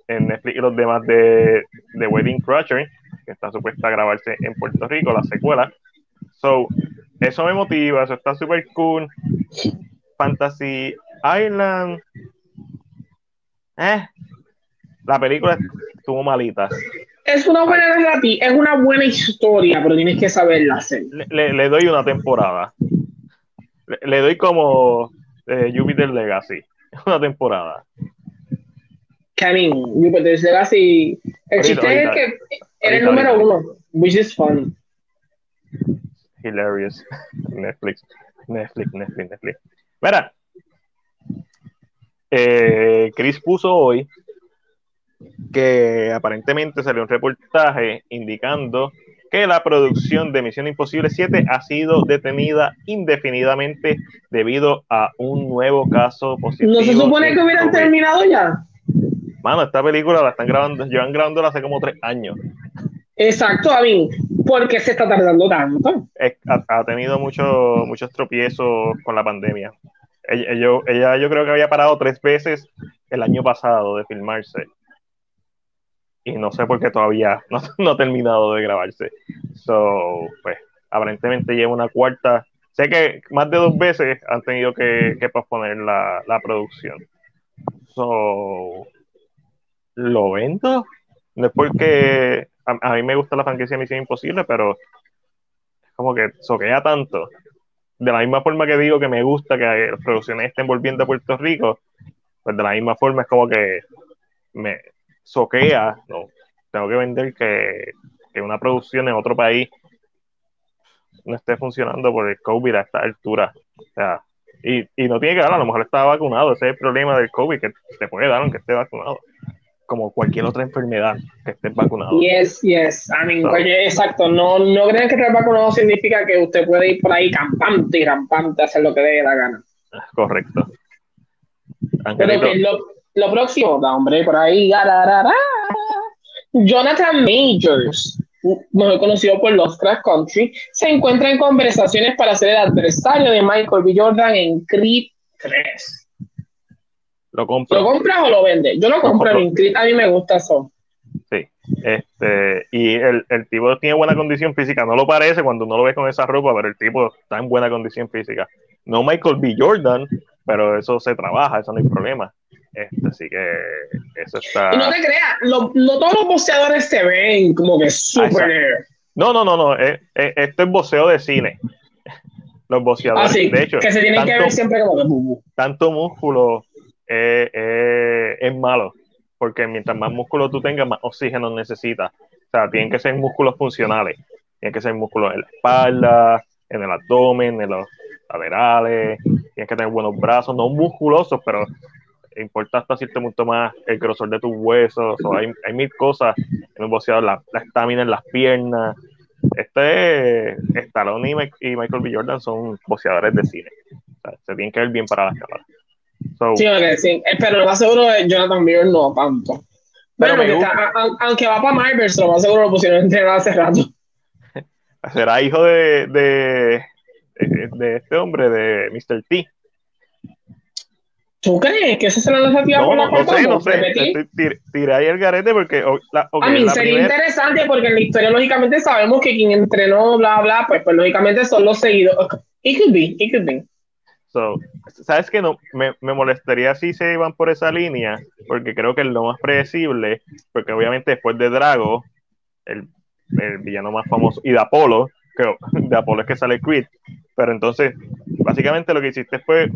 en Netflix y los demás de, de Wedding Crusher, que está supuesta a grabarse en Puerto Rico, la secuela. So, eso me motiva, eso está súper cool. Fantasy Island. Eh, la película estuvo malita. Es una buena es una buena historia, pero tienes que saberla hacer. Le, doy una temporada. Le, doy como eh, Jupiter Legacy. Una temporada. Canin, Jupiter Legacy. El chiste es que era el número uno, which is fun hilarious. Netflix, Netflix, Netflix, Netflix. Mira, eh, Chris puso hoy que aparentemente salió un reportaje indicando que la producción de Misión Imposible 7 ha sido detenida indefinidamente debido a un nuevo caso positivo. ¿No se supone que hubieran terminado ya? Mano, esta película la están grabando, llevan grabándola hace como tres años. Exacto, a mí, ¿por qué se está tardando tanto? Ha, tenido muchos muchos tropiezos con la pandemia. Ella, ella, yo creo que había parado tres veces el año pasado de filmarse. Y no sé por qué todavía no, ha terminado de grabarse. So, pues, aparentemente lleva una cuarta. Sé que más de dos veces han tenido que, posponer la, la producción. So, ¿lo vendo? No es porque a, mí me gusta la franquicia Misión Imposible, pero es como que soquea tanto. De la misma forma que digo que me gusta que las producciones estén volviendo a Puerto Rico, pues de la misma forma es como que me soquea, no, tengo que vender que, que una producción en otro país no esté funcionando por el COVID a esta altura. O sea, Y, y no tiene que dar, a lo mejor está vacunado, ese es el problema del COVID, que te puede dar aunque esté vacunado como cualquier otra enfermedad que estés vacunado. Yes, yes. I mean, exacto. No, no crean que estar vacunado significa que usted puede ir por ahí campante y rampante a hacer lo que dé la gana. Correcto. Pero lo, lo, próximo, hombre, por ahí. Jonathan Majors, mejor conocido por Los Crash Country, se encuentra en conversaciones para ser el adversario de Michael B. Jordan en Creed 3. ¿Lo compras? ¿Lo compras o lo vendes? Yo lo compro en a mí me gusta eso. Sí, este, y el, el, tipo tiene buena condición física, no lo parece cuando uno lo ve con esa ropa, pero el tipo está en buena condición física. No Michael B. Jordan, pero eso se trabaja, eso no hay problema. Este, así que eso está. Y no te creas, no todos los boxeadores se ven como que súper. No, no, no, no. Eh, eh, esto es boxeo de cine. Los boxeadores. Ah, de hecho, que se tienen que ver siempre como Tanto músculo es malo, porque mientras más músculo tú tengas, más oxígeno necesitas. O sea, tienen que ser músculos funcionales, tienen que ser músculos en la espalda, en el abdomen, en los laterales, tienes que tener buenos brazos, no musculosos, pero importa hasta cierto punto más el grosor de tus huesos, o hay, hay, mil cosas en un boxeador, la estamina en las piernas. Este Stallone y, y Michael B. Jordan son boxeadores de cine. se tienen que ver bien para las cámaras sí, sí, eh, pero lo más seguro es Jonathan Miller no tanto. Pero aunque va para Marvel, lo más seguro lo pusieron entrenar hace rato. Será hijo de, de, de, este hombre, de Mr. T. ¿Tú crees que esa será la iniciativa no, por la no, sé, no sé. Tiré ahí el garete porque. a mí sería interesante porque en la historia, lógicamente, sabemos que quien entrenó, bla, bla, pues, pues lógicamente son los seguidores. It could be, it could be. ¿Sabes que No, me, molestaría si se iban por esa línea, porque creo que es lo más predecible, porque obviamente después de Drago, el, villano más famoso, y de Apolo, creo, de Apolo es que sale Creed, pero entonces, básicamente lo que hiciste fue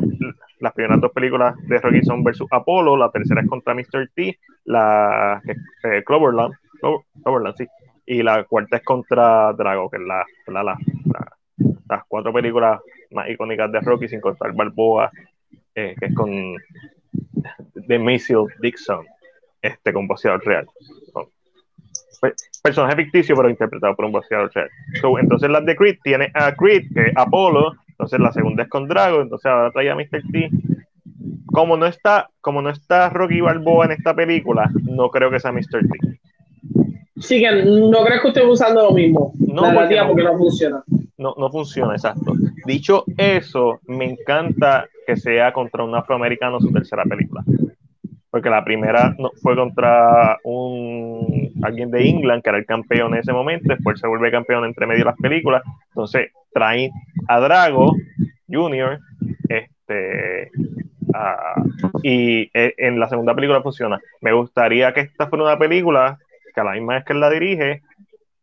las primeras dos películas de Rocky son versus Apolo, la tercera es contra Mr. T, la eh, Cloverland, Cloverland, sí, y la cuarta es contra Drago, que es la, la las cuatro películas más icónicas de Rocky, sin contar Balboa, eh, que es con de Maisel Dixon, este boxeador real. Personaje ficticio, pero interpretado por un boxeador real. entonces las de Creed tiene a Creed, que es Apolo, entonces la segunda es con Drago, entonces ahora trae a Mr. T. Como no está, como no está Rocky Balboa en esta película, no creo que sea Mr. T. Sí, que no creo que esté usando lo mismo. No, porque no funciona no, no funciona, exacto. Dicho eso, me encanta que sea contra un afroamericano su tercera película. Porque la primera no, fue contra un alguien de England que era el campeón en ese momento, después se vuelve campeón entre medio de las películas. Entonces trae a Drago Jr. Este, y e, en la segunda película funciona. Me gustaría que esta fuera una película que a la misma vez que él la dirige,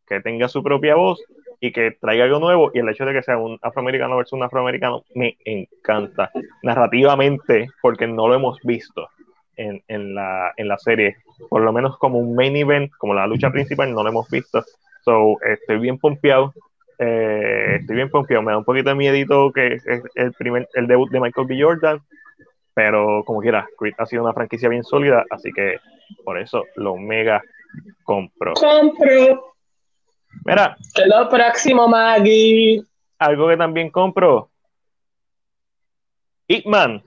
que tenga su propia voz y que traiga algo nuevo y el hecho de que sea un afroamericano versus un afroamericano me encanta narrativamente porque no lo hemos visto en, en, la, en la serie, por lo menos como un main event, como la lucha principal, no lo hemos visto. So, estoy bien pompeado. Eh, estoy bien pompeado. Me da un poquito de miedito que es el primer el debut de Michael B. Jordan, pero como quiera, Creed ha sido una franquicia bien sólida, así que por eso lo mega compro. Compro. Mira. Lo próximo, Maggie. Algo que también compro. Hitman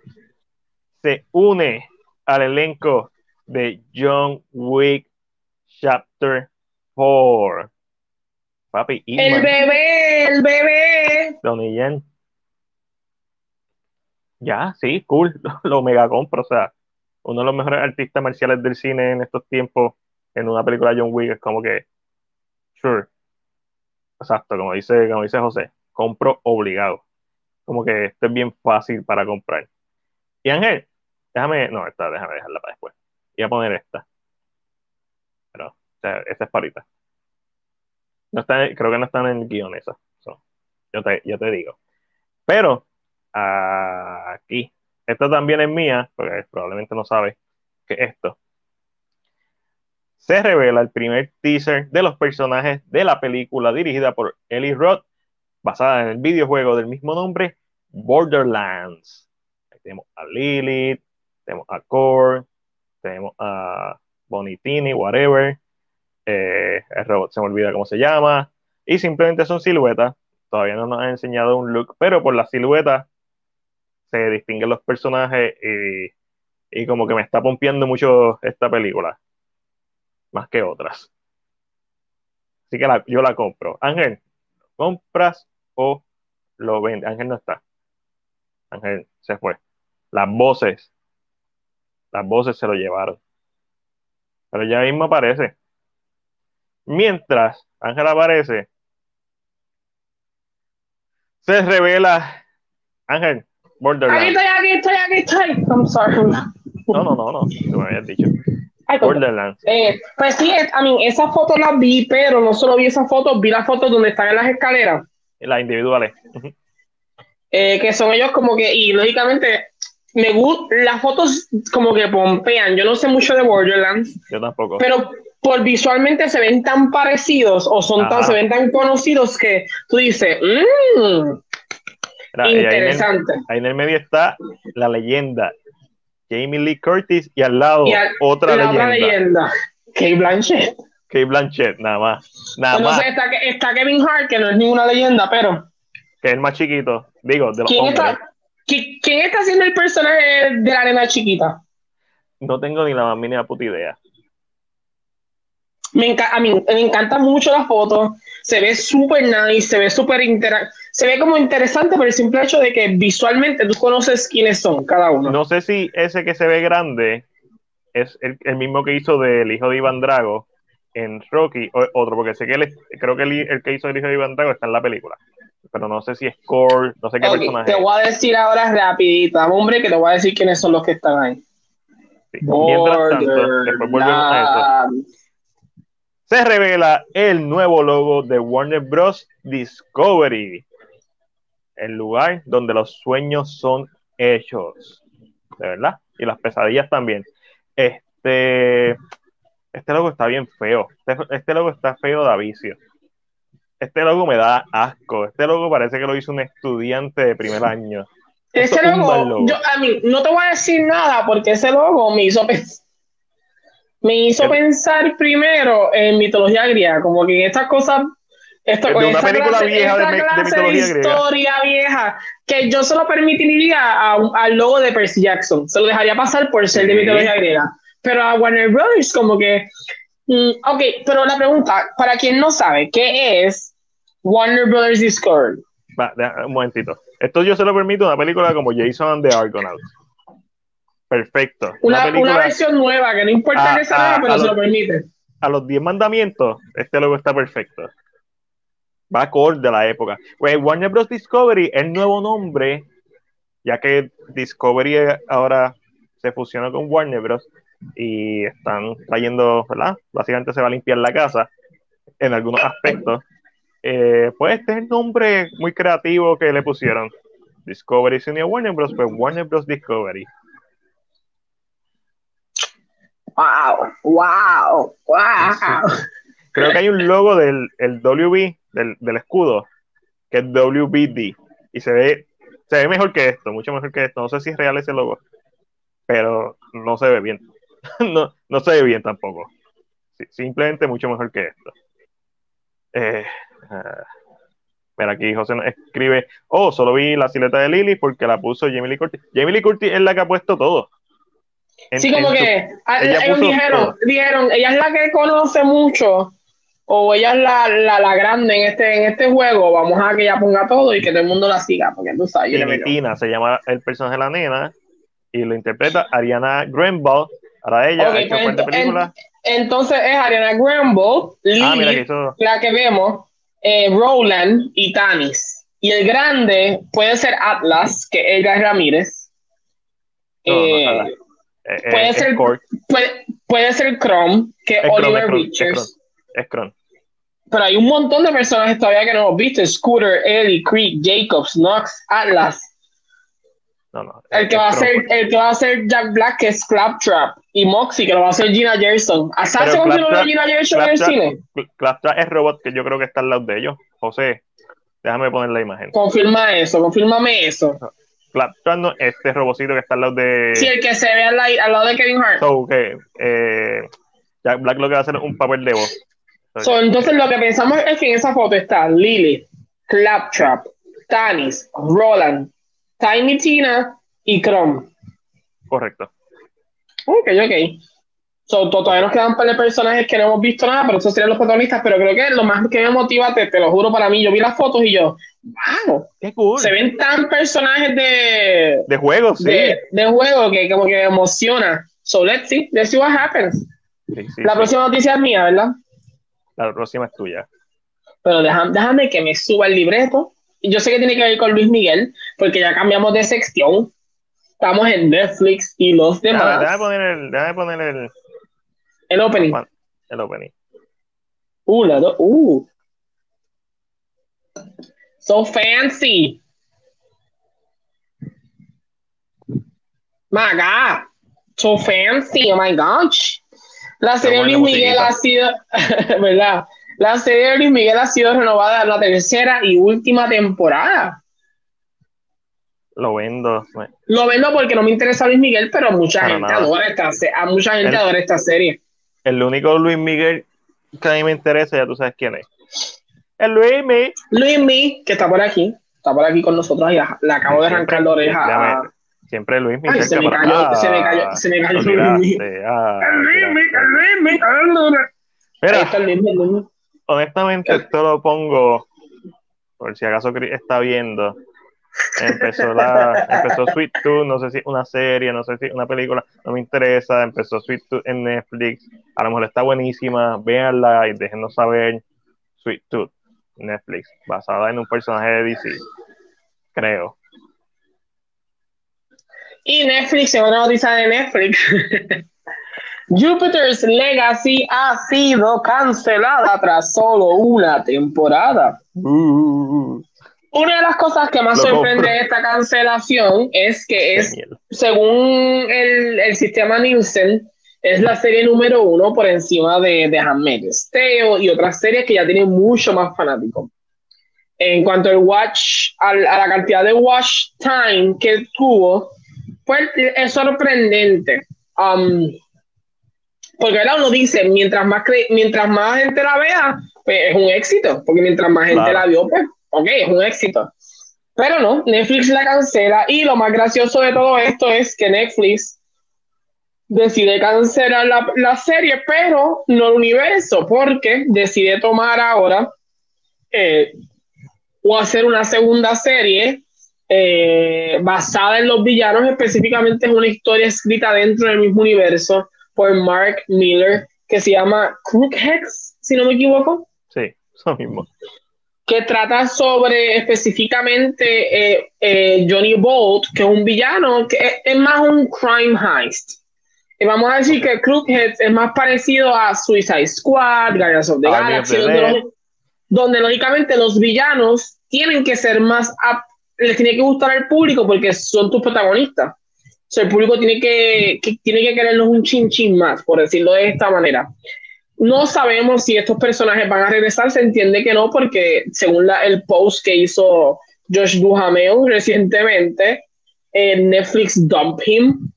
se une al elenco de John Wick Chapter 4. Papi. El bebé, el bebé. Donnie Yen. Ya, sí, cool. Lo mega compro. O sea, uno de los mejores artistas marciales del cine en estos tiempos en una película de John Wick es como que, sure, Exacto, como dice, como dice José, compro obligado. Como que esto es bien fácil para comprar. Y Ángel, déjame, no, esta, déjame dejarla para después. Voy a poner esta. Pero, esta es parita. No está, creo que no están en el guion esa. yo, te, yo te digo. Pero, aquí, esta también es mía, porque probablemente no sabe que esto se revela el primer teaser de los personajes de la película dirigida por Eli Roth, basada en el videojuego del mismo nombre, Borderlands. tenemos a Lilith, tenemos a Core, tenemos a Bonitini, whatever. Eh, el robot se me olvida cómo se llama. Y simplemente son siluetas. Todavía no nos han enseñado un look, pero por la silueta se distinguen los personajes y, como que me está pompeando mucho esta película. Más que otras. Así que yo la compro. Ángel, ¿compras o lo vende? Ángel no está. Ángel se fue. Las voces. Las voces se lo llevaron. Pero ya mismo aparece. Mientras Ángel aparece, se revela Ángel, Borderlands. Aquí estoy, aquí estoy, aquí estoy. I'm sorry. No, no, no, no. Tú me habías dicho. Borderlands. Eh, pues sí, a mí esa foto la vi, pero no solo vi esa foto, vi la foto donde están en las escaleras. Las individuales. Eh, que son ellos como que, y lógicamente, me gustan las fotos como que pompean. Yo no sé mucho de Borderlands. Yo tampoco. Pero por visualmente se ven tan parecidos o son tan, se ven tan conocidos que tú dices, mmm, interesante. Ahí en, el, medio está la leyenda. Jamie Lee Curtis y al lado otra, leyenda. otra leyenda. Kate Blanchett. Kate Blanchett, nada más. Nada más. Está, está, Kevin Hart, que no es ninguna leyenda, pero. Que es el más chiquito. Digo, de los ¿Quién Está, ¿Quién está haciendo el personaje de la arena chiquita? No tengo ni la más mínima puta idea. Me, a mí, me encanta mucho la foto. Se ve súper nice, se ve súper se ve como interesante por el simple hecho de que visualmente tú conoces quiénes son cada uno. No sé si ese que se ve grande es el, mismo que hizo del hijo de Iván Drago en Rocky o otro, porque sé que él, creo que el, que hizo el hijo de Iván Drago está en la película. Pero no sé si es Core, no sé qué personaje. Te voy a decir ahora rapidito, hombre, que te voy a decir quiénes son los que están ahí. Mientras tanto, después volvemos a eso se revela el nuevo logo de Warner Bros. Discovery, el lugar donde los sueños son hechos, de verdad, y las pesadillas también. Este, este logo está bien feo, este, este logo está feo de avicio. Este logo me da asco, este logo parece que lo hizo un estudiante de primer año. Ese logo, Yo, a mí, no te voy a decir nada porque ese logo me hizo pensar me hizo pensar primero en mitología griega, como que en estas cosas, esta, una película vieja de, mitología historia vieja, que yo se lo permitiría al logo de Percy Jackson, se lo dejaría pasar por ser de mitología griega, pero a Warner Brothers como que, mm, ok, pero la pregunta, para quien no sabe, ¿qué es Warner Brothers Discovery? Va, un momentito. Esto yo se lo permito una película como Jason and the Argonauts Perfecto. Una, versión nueva que no importa que sea pero se lo permite. A los 10 mandamientos, este logo está perfecto. Va acorde a la época. Pues Warner Bros. Discovery, el nuevo nombre, ya que Discovery ahora se fusiona con Warner Bros. y están trayendo, ¿verdad? Básicamente se va a limpiar la casa en algunos aspectos. Eh, pues este es el nombre muy creativo que le pusieron. Discovery a Warner Bros. Pues Warner Bros. Discovery. Wow, wow, wow. Creo que hay un logo del el WB, del, del, escudo, que es WBD. Y se ve, se ve mejor que esto, mucho mejor que esto. No sé si es real ese logo, pero no se ve bien. no, no se ve bien tampoco. simplemente mucho mejor que esto. Eh, uh, mira, aquí José nos escribe, oh, solo vi la silueta de Lily porque la puso Jamie Lee Curtis. Jamie Lee Curtis es la que ha puesto todo sí, como que ellos dijeron, dijeron, ella es la que conoce mucho o ella es la, la, la, grande en este, en este juego, vamos a que ella ponga todo y que todo el mundo la siga, porque tú sabes. Tina se llama el personaje de la nena y lo interpreta Ariana Granball. Para ella, okay, pues película. entonces es Ariana Granball, ah, la que vemos, eh, Roland y Tanis. Y el grande puede ser Atlas, que es Edgar Ramírez. eh, eh, puede, ser, puede, puede, ser Chrome, que Oliver Richards. Es Chrome. Pero hay un montón de personajes todavía que no hemos visto: Scooter, Ellie, Creek, Jacobs, Knox, Atlas. No, no, el, que va a ser, el que va a ser Jack Black, que es Claptrap, y Moxie, que lo va a hacer Gina Gerson. ¿Hasta se confirmó Gina Gerson en el cine? Claptrap es robot que yo creo que está al lado de ellos. José, déjame poner la imagen. Confirma eso, confírmame eso. Claptrap, este robocito que está al lado de. Sí, el que se ve al, lado de Kevin Hart. So, eh, Jack Black lo que va a hacer es un papel de voz. entonces, lo que pensamos es que en esa foto está Lily, Claptrap, Tanis, Roland, Tiny Tina y Chrome. Correcto. Ok, ok. So, todavía nos quedan un par de personajes que no hemos visto nada, pero esos serían los protagonistas. Pero creo que lo más que me motiva, te, lo juro para mí, yo vi las fotos y yo, wow, qué cool. Se ven tan personajes de. De juego, sí. De, juego que como que emociona. So let's see, let's see what happens. la próxima noticia es mía, ¿verdad? La próxima es tuya. Pero déjame, déjame que me suba el libreto. Yo sé que tiene que ver con Luis Miguel, porque ya cambiamos de sección. Estamos en Netflix y los demás. Déjame, poner el, déjame poner el, el opening. El opening. Uh, la do uh. So fancy. My God. So fancy. Oh my gosh. La serie de Luis Miguel ha sido, ¿verdad? La serie de Luis Miguel ha sido renovada en la tercera y última temporada. Lo vendo. Lo vendo porque no me interesa Luis Miguel, pero mucha gente adora esta, a mucha gente adora esta serie el único Luis Miguel que a mí me interesa, ya tú sabes quién es. El Luis Mi. Luis Mi, que está por aquí. Está por aquí con nosotros y le acabo de arrancar la oreja. Siempre Luis Mi. se, me cayó, se me cayó, se me cayó, Luis Mi. el Luis Mi, el Luis Mi. Mira, está el. Honestamente, esto lo pongo por si acaso está viendo Empezó la, empezó Sweet Tooth, no sé si una serie, no sé si una película, no me interesa. Empezó Sweet Tooth en Netflix, a lo mejor está buenísima, véanla y déjenos saber. Sweet Tooth, Netflix, basada en un personaje de DC, creo. Y Netflix, en una noticia de Netflix. Jupiter's Legacy ha sido cancelada tras solo una temporada. Uh. Una de las cosas que más sorprende de esta cancelación es que es, según el, el, sistema Nielsen, es la serie número uno por encima de, de Handmaid's Tale y otras series que ya tienen mucho más fanáticos. En cuanto al watch, a la cantidad de watch time que tuvo, pues es sorprendente. Um, porque ahora uno dice, mientras más, mientras más gente la vea, pues es un éxito, porque mientras más gente la vio, pues ok, es un éxito. Pero no, Netflix la cancela y lo más gracioso de todo esto es que Netflix decide cancelar la, serie, pero no el universo, porque decide tomar ahora eh, o hacer una segunda serie eh, basada en los villanos, específicamente es una historia escrita dentro del mismo universo por Mark Miller, que se llama Crookhex, si no me equivoco. Sí, eso mismo que trata sobre específicamente eh, eh, Johnny Bolt, que es un villano, que es, más un crime heist. Y vamos a decir que Crooked es más parecido a Suicide Squad, Guardians of the Galaxy, donde, lógicamente los villanos tienen que ser más, les tiene que gustar al público porque son tus protagonistas. O sea, el público tiene que, que, tiene que quererlos un chin chin más, por decirlo de esta manera. No sabemos si estos personajes van a regresar, se entiende que no, porque según la, el post que hizo Josh Duhamel recientemente, eh, Netflix dump him.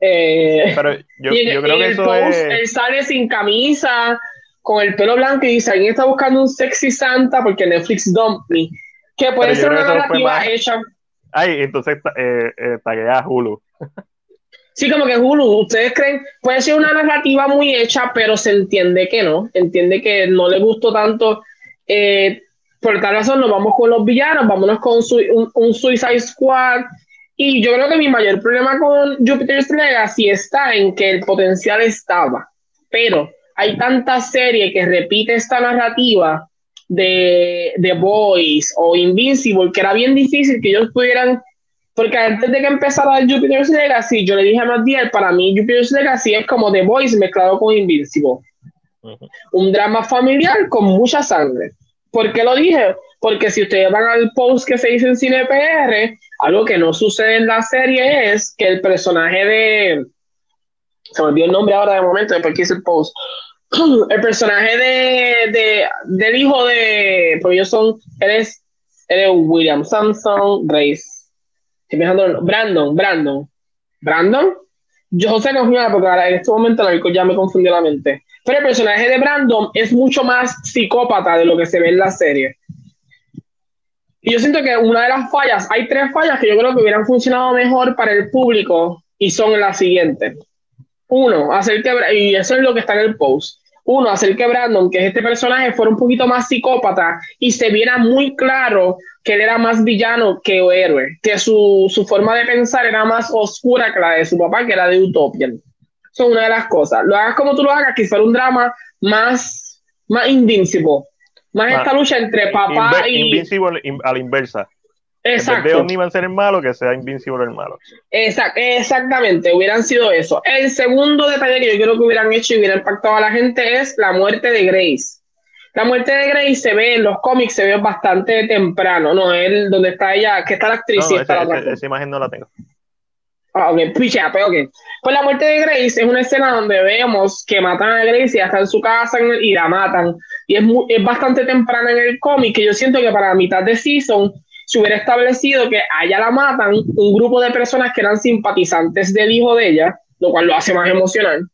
Eh, Pero yo, creo que el post, él sale sin camisa, con el pelo blanco y dice, alguien está buscando un sexy Santa porque Netflix dump me. Que puede ser una narrativa hecha. Ay, entonces eh, eh, taguea Hulu. Sí, como que Hulu, ustedes creen, puede ser una narrativa muy hecha, pero se entiende que no, entiende que no le gustó tanto. Eh, por tal razón, nos vamos con los villanos, vámonos con un, Suicide Squad. Y yo creo que mi mayor problema con Jupiter's Legacy está en que el potencial estaba, pero hay tanta serie que repite esta narrativa de The Boys o Invincible que era bien difícil que ellos pudieran porque antes de que empezara Jupiter's Legacy, yo le dije a Matiel, para mí Jupiter's Legacy es como The Voice mezclado con Invincible. Un drama familiar con mucha sangre. ¿Por qué lo dije? Porque si ustedes van al post que se hizo en CinePR, algo que no sucede en la serie es que el personaje de... Se me olvidó el nombre ahora de momento, después que hice el post. El personaje de, de, del hijo de... Pues ellos son... Él es, él es William Samson, Grace Brandon, Brandon. Brandon. Yo sé que es porque ahora en este momento ya me confundió la mente. Pero el personaje de Brandon es mucho más psicópata de lo que se ve en la serie. Y yo siento que una de las fallas, hay tres fallas que yo creo que hubieran funcionado mejor para el público y son las siguientes. Uno, hacer que, y eso es lo que está en el post. Uno, hacer que Brandon, que es este personaje, fuera un poquito más psicópata y se viera muy claro que él era más villano que héroe, que su, su forma de pensar era más oscura que la de su papá, que era de Utopian. Eso es una de las cosas. Lo hagas como tú lo hagas, que fuera un drama más, más invincible. Más esta lucha entre papá y. Invincible a la inversa. Exacto. En vez de ser el malo, que sea Invincible el malo. Exact, exactamente, hubieran sido eso. El segundo detalle que yo creo que hubieran hecho y hubiera impactado a la gente es la muerte de Grace. La muerte de Grace se ve en los cómics, se ve bastante temprano, ¿no? Él, donde está ella, que está la actriz. No, esa, imagen no la tengo. Ah, ok, picha, pero ok. Pues la muerte de Grace es una escena donde vemos que matan a Grace y ya está en su casa y la matan. Y es, es bastante temprana en el cómic, que yo siento que para la mitad de season se hubiera establecido que allá la matan un grupo de personas que eran simpatizantes del hijo de ella, lo cual lo hace más emocional,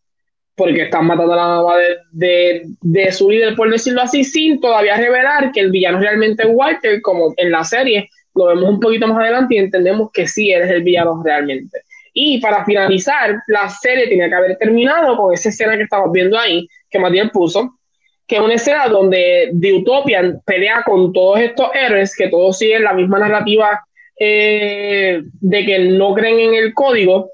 porque están matando a la mamá de, de, su líder, por decirlo así, sin todavía revelar que el villano realmente es Walter, como en la serie lo vemos un poquito más adelante y entendemos que sí eres el villano realmente. Y para finalizar, la serie tenía que haber terminado con esa escena que estamos viendo ahí, que Matías puso, que es una escena donde The Utopian pelea con todos estos héroes, que todos siguen la misma narrativa eh, de que no creen en el código.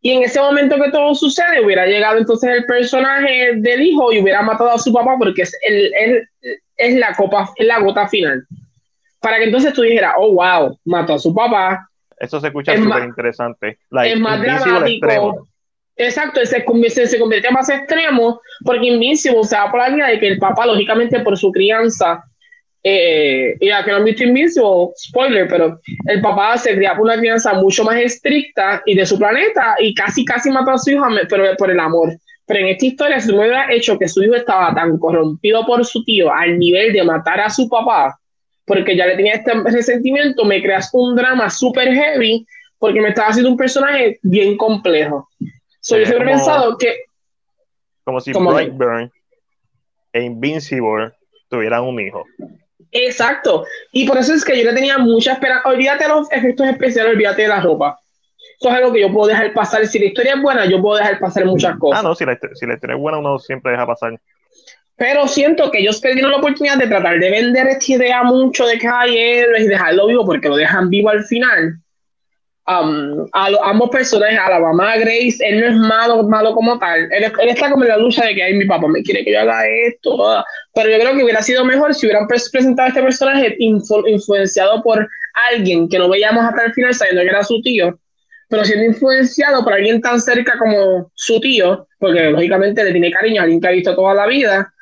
Y en ese momento que todo sucede, hubiera llegado entonces el personaje del hijo y hubiera matado a su papá porque es, el, es la, copa, es la gota final. Para que entonces tú dijeras, oh, wow, mató a su papá. Eso se escucha súper interesante. es más dramático. Exacto, se, se, se convierte más extremo porque Invincible se va por la línea de que el papá, lógicamente, por su crianza, eh, y a que no han visto Invincible, spoiler, pero el papá se cría por una crianza mucho más estricta y de su planeta y casi, casi mató a su hijo, pero por el amor. Pero en esta historia, si me hubiera hecho que su hijo estaba tan corrompido por su tío al nivel de matar a su papá, porque ya le tenía este resentimiento, me creas un drama súper heavy porque me estaba haciendo un personaje bien complejo. So, yo siempre he pensado que. Como si Brightburn e Invincible tuvieran un hijo. Exacto. Y por eso es que yo le tenía mucha esperanza. Olvídate de los efectos especiales, olvídate de la ropa. Eso es algo que yo puedo dejar pasar. Si la historia es buena, yo puedo dejar pasar muchas cosas. Ah, no, si la, si la historia es buena, uno siempre deja pasar. Pero siento que ellos perdieron la oportunidad de tratar de vender esta idea mucho de que hay héroes y dejarlo vivo porque lo dejan vivo al final um, a ambos personajes, a la mamá Grace, él no es malo, malo como tal. Él, está como en la lucha de que mi papá me quiere que yo haga esto. Pero yo creo que hubiera sido mejor si hubieran presentado a este personaje influenciado por alguien que no veíamos hasta el final sabiendo que era su tío, pero siendo influenciado por alguien tan cerca como su tío, porque lógicamente le tiene cariño a alguien que ha visto toda la vida.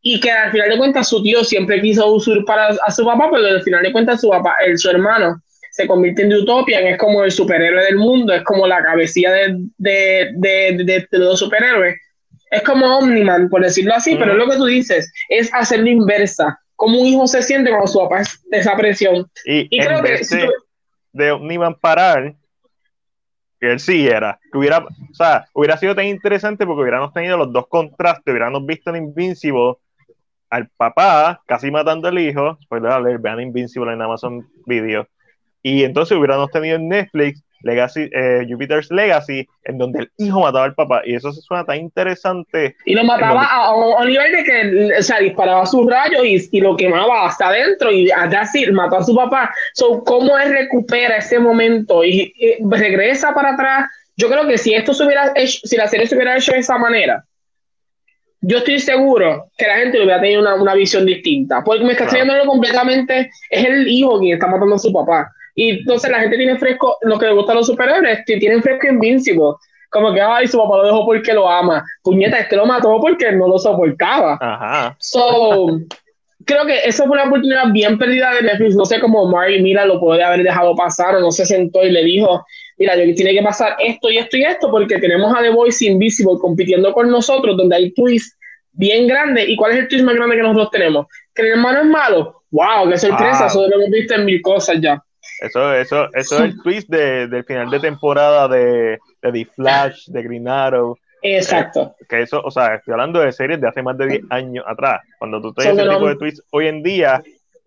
Y que al final de cuentas su tío siempre quiso usurpar a, a su papá, pero al final de cuentas su papá, el, su hermano, se convierte en Utopian, es como el superhéroe del mundo, es como la cabecilla de, de, de, de, los superhéroes. Es como Omniman, por decirlo así, pero es lo que tú dices, es hacer la inversa. Como un hijo se siente cuando su papá es de esa presión. Y, creo que de Omniman parar, que él sí era, que hubiera, o sea, hubiera sido tan interesante porque hubiéramos tenido los dos contrastes, hubiéramos visto en Invincible al papá casi matando al hijo, pues vean Invincible en Amazon Video, y entonces hubiéramos tenido en Netflix Legacy, eh, Jupiter's Legacy, en donde el hijo mataba al papá. Y eso se suena tan interesante. Y lo mataba a, un nivel de que, o sea, disparaba sus rayos y, y lo quemaba hasta adentro y así mató a su papá. So, ¿Cómo él recupera ese momento y, regresa para atrás? Yo creo que si esto se hubiera hecho, si la serie se hubiera hecho de esa manera, yo estoy seguro que la gente hubiera tenido una, una visión distinta. Porque me está claro. completamente, es el hijo quien está matando a su papá. Y entonces la gente tiene fresco, lo que le gusta a los superhéroes, que tienen fresco Invincible. Como que, ay, su papá lo dejó porque lo ama. Puñeta, este lo mató porque no lo soportaba. Ajá. So, creo que eso fue una oportunidad bien perdida de Netflix. No sé cómo Mari Mira lo puede haber dejado pasar o no se sentó y le dijo, mira, yo tiene que pasar esto y esto y esto porque tenemos a The Voice Invisible compitiendo con nosotros donde hay twists bien grandes. ¿Y cuál es el twist más grande que nosotros tenemos? Que el hermano es malo. ¡Wow! ¡Qué sorpresa! Eso lo hemos visto en mil cosas ya. Eso, eso, eso es el twist de, del final de temporada de, de The Flash, de Green Arrow. Exacto. Eh, que eso, o sea, estoy hablando de series de hace más de 10 años atrás. Cuando tú te ese tipo de tweets hoy en día,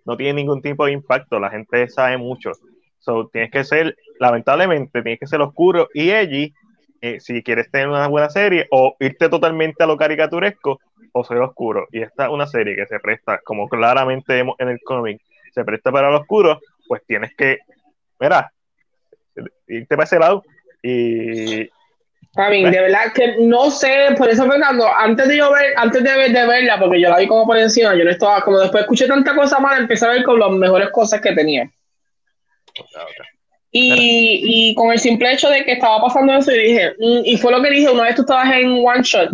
no tiene ningún tipo de impacto. La gente sabe mucho. So, tienes que ser, lamentablemente, tienes que ser oscuro y edgy eh, si quieres tener una buena serie o irte totalmente a lo caricaturesco o ser oscuro. Y esta es una serie que se presta, como claramente vemos en el cómic, se presta para lo oscuro, pues tienes que, mira, irte para ese lado y... A mí, de verdad que no sé, por eso Fernando, antes de yo ver, antes de, de verla, porque yo la vi como por encima, yo no estaba, como después escuché tanta cosa mala, empecé a ver con las mejores cosas que tenía. Y, y, con el simple hecho de que estaba pasando eso, y dije, mm", y fue lo que dije una vez tú estabas en One Shot,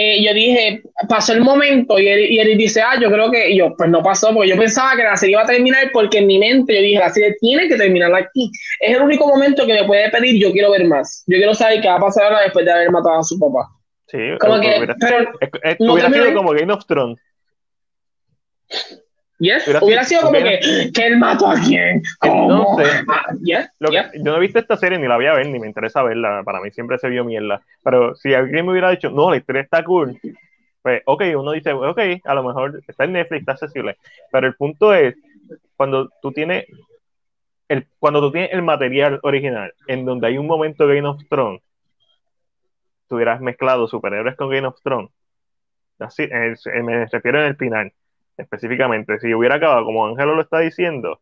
eh, yo dije, pasó el momento y él, y él dice, ah, yo creo que, yo, pues no pasó, porque yo pensaba que la serie iba a terminar porque en mi mente yo dije, la serie tiene que terminar aquí. Es el único momento que me puede pedir, yo quiero ver más. Yo quiero saber qué va a pasar ahora después de haber matado a su papá. Sí, como que, hubiera, pero, hubiera sido como Game of Thrones. Yes. Hubiera, sido como que, que él mató a quién. Sé. Ah, yo no he visto esta serie ni la voy a ver, ni me interesa verla. Para mí siempre se vio mierda. Pero si alguien me hubiera dicho, no, la historia está cool, pues, ok, uno dice, ok, a lo mejor está en Netflix, está accesible. Pero el punto es, cuando tú tienes el, cuando tú tienes el material original, en donde hay un momento de Game of Thrones, tú hubieras mezclado superhéroes con Game of Thrones. Así, me refiero en el final específicamente, si hubiera acabado como Ángelo lo está diciendo,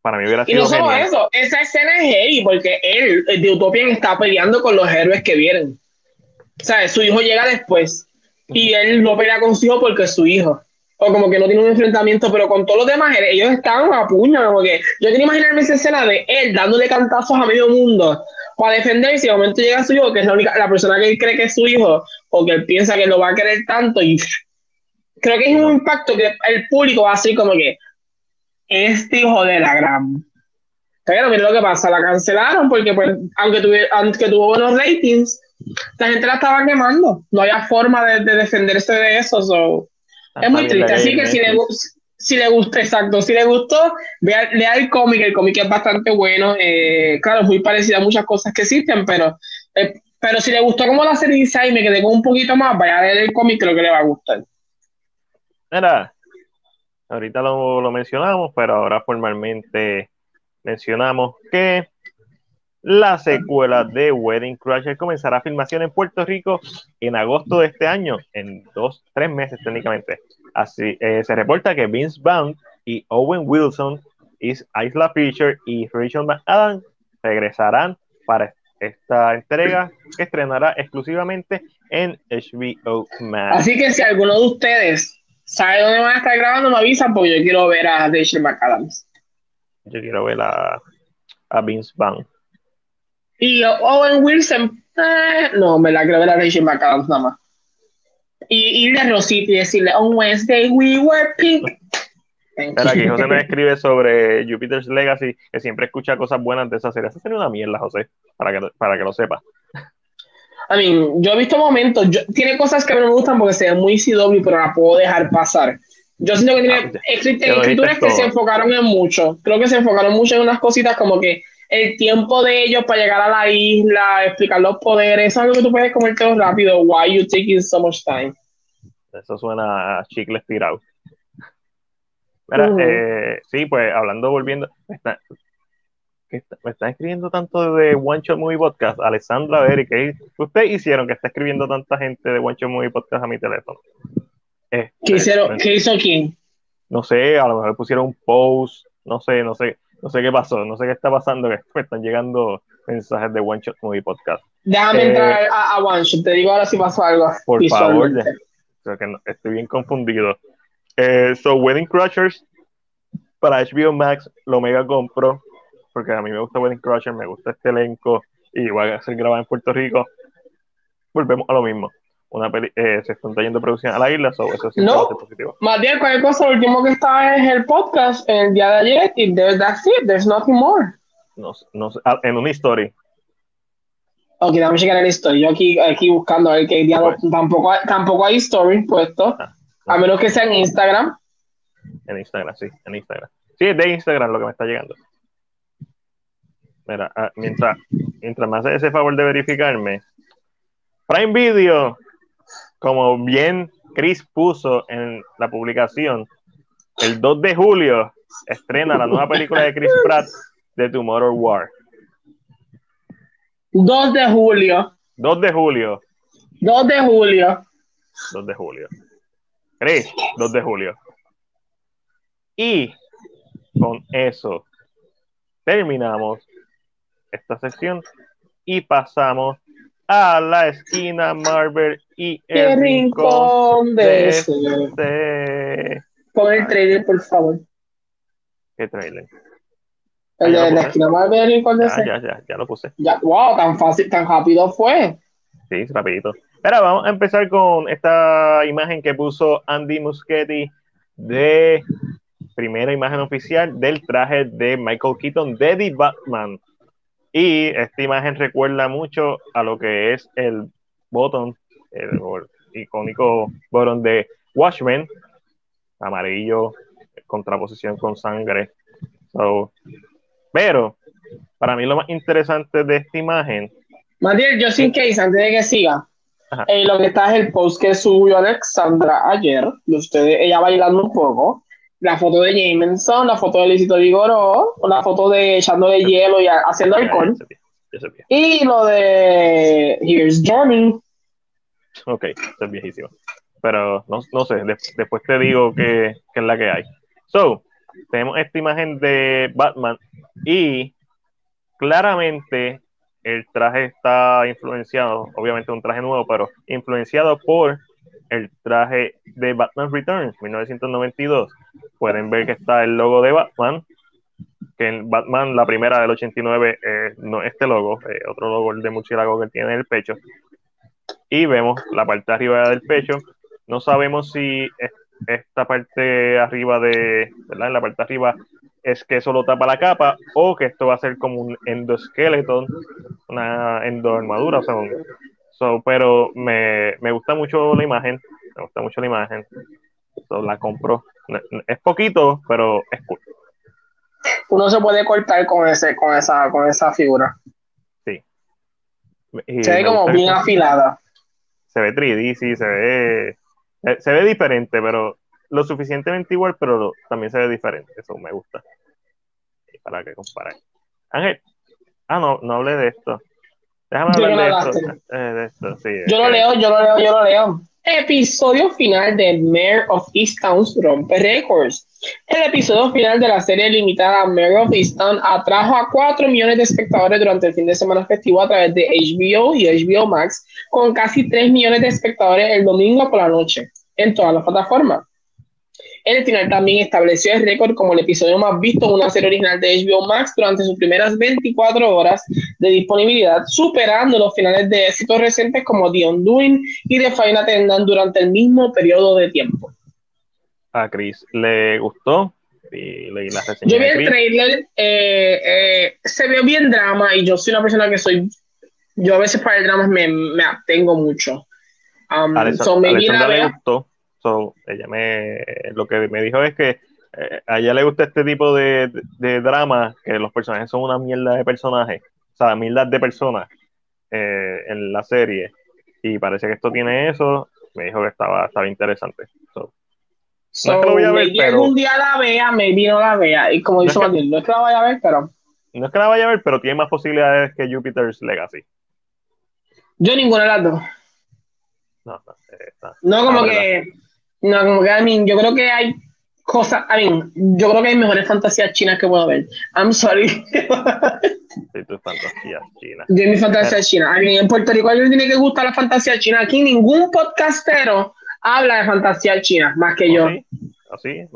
para mí hubiera sido. Y no solo eso, esa escena es heavy porque él, el de Utopian, está peleando con los héroes que vienen. O sea, su hijo llega después y él no pelea con su hijo porque es su hijo. O como que no tiene un enfrentamiento, pero con todos los demás, ellos están a puño. Como que yo quiero imaginarme esa escena de él dándole cantazos a medio mundo para defenderse y de momento llega su hijo, que es la única, la persona que él cree que es su hijo, o que él piensa que lo va a querer tanto y creo que es un impacto que el público va a ser como que este hijo de la gran. Pero mira lo que pasa, la cancelaron porque pues, aunque, aunque tuvo buenos ratings, la gente la estaba quemando. No había forma de, defenderse de eso. es muy triste. Así que si le, si le gusta, exacto, si le gustó, vea, lea el cómic. El cómic es bastante bueno. Eh, claro, es muy parecido a muchas cosas que existen, pero, eh, pero si le gustó como la serie y me quedé con un poquito más, vaya a leer el cómic, creo que le va a gustar. Mira, ahorita lo, mencionamos, pero ahora formalmente mencionamos que la secuela de Wedding Crusher comenzará filmación en Puerto Rico en agosto de este año, en dos, tres meses técnicamente. Así eh, se reporta que Vince Vaughn y Owen Wilson, Isla Fisher y Rachel McAdams regresarán para esta entrega que estrenará exclusivamente en HBO Max. Así que si alguno de ustedes ¿Sabe dónde van a estar grabando? Me avisan porque yo quiero ver a Rachel McAdams. Yo quiero ver a, a Vince Vaughn. Y Owen Wilson, eh, no, me la quiero ver a Rachel McAdams nada más. Y irle a Rosita y decirle, on Wednesday we were pink. Espera, que José me escribe sobre Jupiter's Legacy, que siempre escucha cosas buenas de esa serie. Esa es una mierda, José, para que, para que lo sepa. I mean, yo he visto momentos, tiene cosas que a mí me gustan porque se ve muy CW, pero la puedo dejar pasar. Yo siento que tiene ah, escrituras que se enfocaron en mucho. Creo que se enfocaron mucho en unas cositas como que el tiempo de ellos para llegar a la isla, explicar los poderes, eso es algo que tú puedes todo rápido. Why you taking so much time? Eso suena a chicle estirado. Mira, eh, sí, pues hablando, volviendo, me están escribiendo tanto de One Shot Movie Podcast, Alessandra, Eric, ¿qué ustedes hicieron que está escribiendo tanta gente de One Shot Movie Podcast a mi teléfono? Este, ¿Qué, hicieron, ¿Qué hizo quién? No sé, a lo mejor pusieron un post, no sé, no sé, no sé qué pasó, no sé qué está pasando, que me están llegando mensajes de One Shot Movie Podcast. Déjame eh, entrar a, One Shot, te digo ahora si pasó algo. Por favor, que estoy bien confundido. Eh, so, Wedding Crushers para HBO Max lo mega compro porque a mí me gusta Wedding Crusher, me gusta este elenco, y igual a ser grabado en Puerto Rico, volvemos a lo mismo. Una eh, se están trayendo producción a la isla, so eso sí no, positivo. Más bien, cualquier cosa, lo último que está es el podcast el día de ayer, y that's it, there's nothing more. No, no, ah, en una historia. Ok, dame checar el story. Yo aquí, aquí buscando a ver qué diálogo. Pues. Tampoco, tampoco hay story puesto. Ah, a menos que sea en Instagram. En Instagram, sí, en Instagram. Sí, es de Instagram lo que me está llegando. Mira, ah, mientras, mientras me hace ese favor de verificarme, Prime Video, como bien Chris puso en la publicación, el 2 de julio estrena la nueva película de Chris Pratt de Tomorrow War. 2 de julio. 2 de julio. 2 de julio. 2 de julio. Chris, 2 de julio. Y con eso terminamos esta sección y pasamos a la esquina Marvel y el rincón de este. Pon el trailer, por favor. ¿Qué trailer? El de la esquina Marvel y el rincón de ya, ya, ya, ya lo puse. Ya, wow, tan fácil, tan rápido fue. Sí, rapidito. Ahora vamos a empezar con esta imagen que puso Andy Muschietti de primera imagen oficial del traje de Michael Keaton de The Batman. Y esta imagen recuerda mucho a lo que es el botón, el, icónico botón de Watchmen, amarillo, contraposición con sangre. pero para mí lo más interesante de esta imagen. Matiel, yo sin case, antes de que siga, eh, lo que está es el post que subió Alexandra ayer, de ustedes, ella bailando un poco, la foto de Jameson, la foto de Licito Vigoró, la foto de echándole hielo y haciendo alcohol. Y lo de Here's Journey. Ok, es viejísimo. Pero no, no sé, después te digo qué es la que hay. So, tenemos esta imagen de Batman y claramente el traje está influenciado, obviamente un traje nuevo, pero influenciado por el traje de Batman Returns 1992. Pueden ver que está el logo de Batman, que en Batman, la primera del 89, eh, no este logo, eh, otro logo, el de murciélago que tiene en el pecho. Y vemos la parte arriba del pecho. No sabemos si esta parte arriba de, ¿verdad? En la parte arriba es que eso lo tapa la capa o que esto va a ser como un endoskeleton, una endoarmadura, o sea, pero me, gusta mucho la imagen, me gusta mucho la imagen, la compro. Es poquito, pero es cool. Uno se puede cortar con ese, con esa, con esa figura. Sí. se ve como bien afilada. Se ve 3D, sí, se ve, eh, se ve diferente, pero lo suficientemente igual, pero también se ve diferente. Eso me gusta. Para que comparar. Ángel, ah, no, no hablé de esto. Déjame hablar eh, de, esto. Sí, yo lo leo, yo lo leo, yo lo leo. Episodio final de Mayor of Easttown rompe records. El episodio final de la serie limitada Mayor of Easttown atrajo a 4 millones de espectadores durante el fin de semana festivo a través de HBO y HBO Max, con casi 3 millones de espectadores el domingo por la noche en todas las plataformas. El final también estableció el récord como el episodio más visto en una serie original de HBO Max durante sus primeras 24 horas de disponibilidad, superando los finales de éxitos recientes como The Undoing y The Final Attendant durante el mismo periodo de tiempo. A Chris le gustó y leí la reseña. Yo vi el trailer, eh, eh, se ve bien drama y yo soy una persona que soy, yo a veces para el drama me, me abstengo mucho. Um, le gustó So, ella me, lo que me dijo es que eh, a ella le gusta este tipo de, drama, que los personajes son una mierda de personajes, o sea, mierda de personas eh, en la serie. Y parece que esto tiene eso. Me dijo que estaba, estaba interesante. no es que lo voy a ver, pero. algún día la vea, maybe no la vea. Y como dice no no es que la vaya a ver, pero. No es que la vaya a ver, pero tiene más posibilidades que Jupiter's Legacy. Yo ninguna de las dos. No, no, eh, no como que. No, como que, I mean, yo creo que hay cosas, I mean, yo creo que hay mejores fantasías chinas que puedo ver. I'm sorry. Sí, tus fantasías chinas. Yo mi fantasía china. I mean, en Puerto Rico a alguien tiene que gustar la fantasía china. Aquí ningún podcastero habla de fantasía china, más que yo. ¿Así?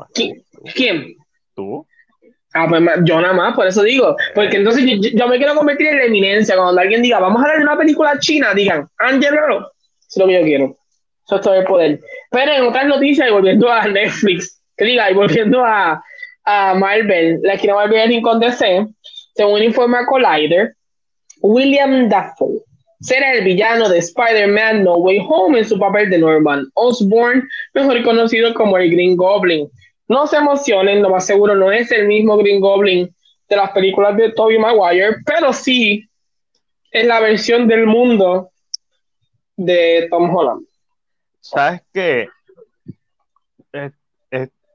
¿Quién? ¿Tú? Ah, pues yo nada más, por eso digo. Porque entonces yo, me quiero convertir en la eminencia. Cuando alguien diga, vamos a ver una película china, digan, Angelo, es lo que yo quiero. Eso es todo el poder. Pero en otras noticias, y volviendo a Netflix, que diga, y volviendo a, a Marvel, la esquina Marvel en con DC, según informa Collider, William Dafoe será el villano de Spider-Man No Way Home en su papel de Norman Osborn, mejor conocido como el Green Goblin. No se emocionen, lo más seguro no es el mismo Green Goblin de las películas de Tobey Maguire, pero sí es la versión del mundo de Tom Holland. ¿Sabes qué?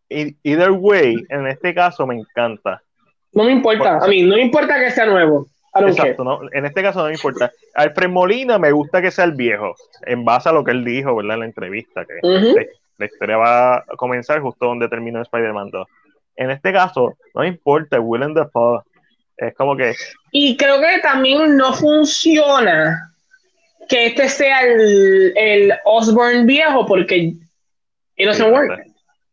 either way, en este caso me encanta. No me importa, a mí no me importa que sea nuevo. Exacto, no, en este caso no me importa. Alfred Molina me gusta que sea el viejo, en base a lo que él dijo, ¿verdad? En la entrevista, que la, historia va a comenzar justo donde terminó Spider-Man 2. En este caso, no me importa, Willem Dafoe. Es como que. Y creo que también no funciona que este sea el, el Osborne viejo, porque it doesn't work.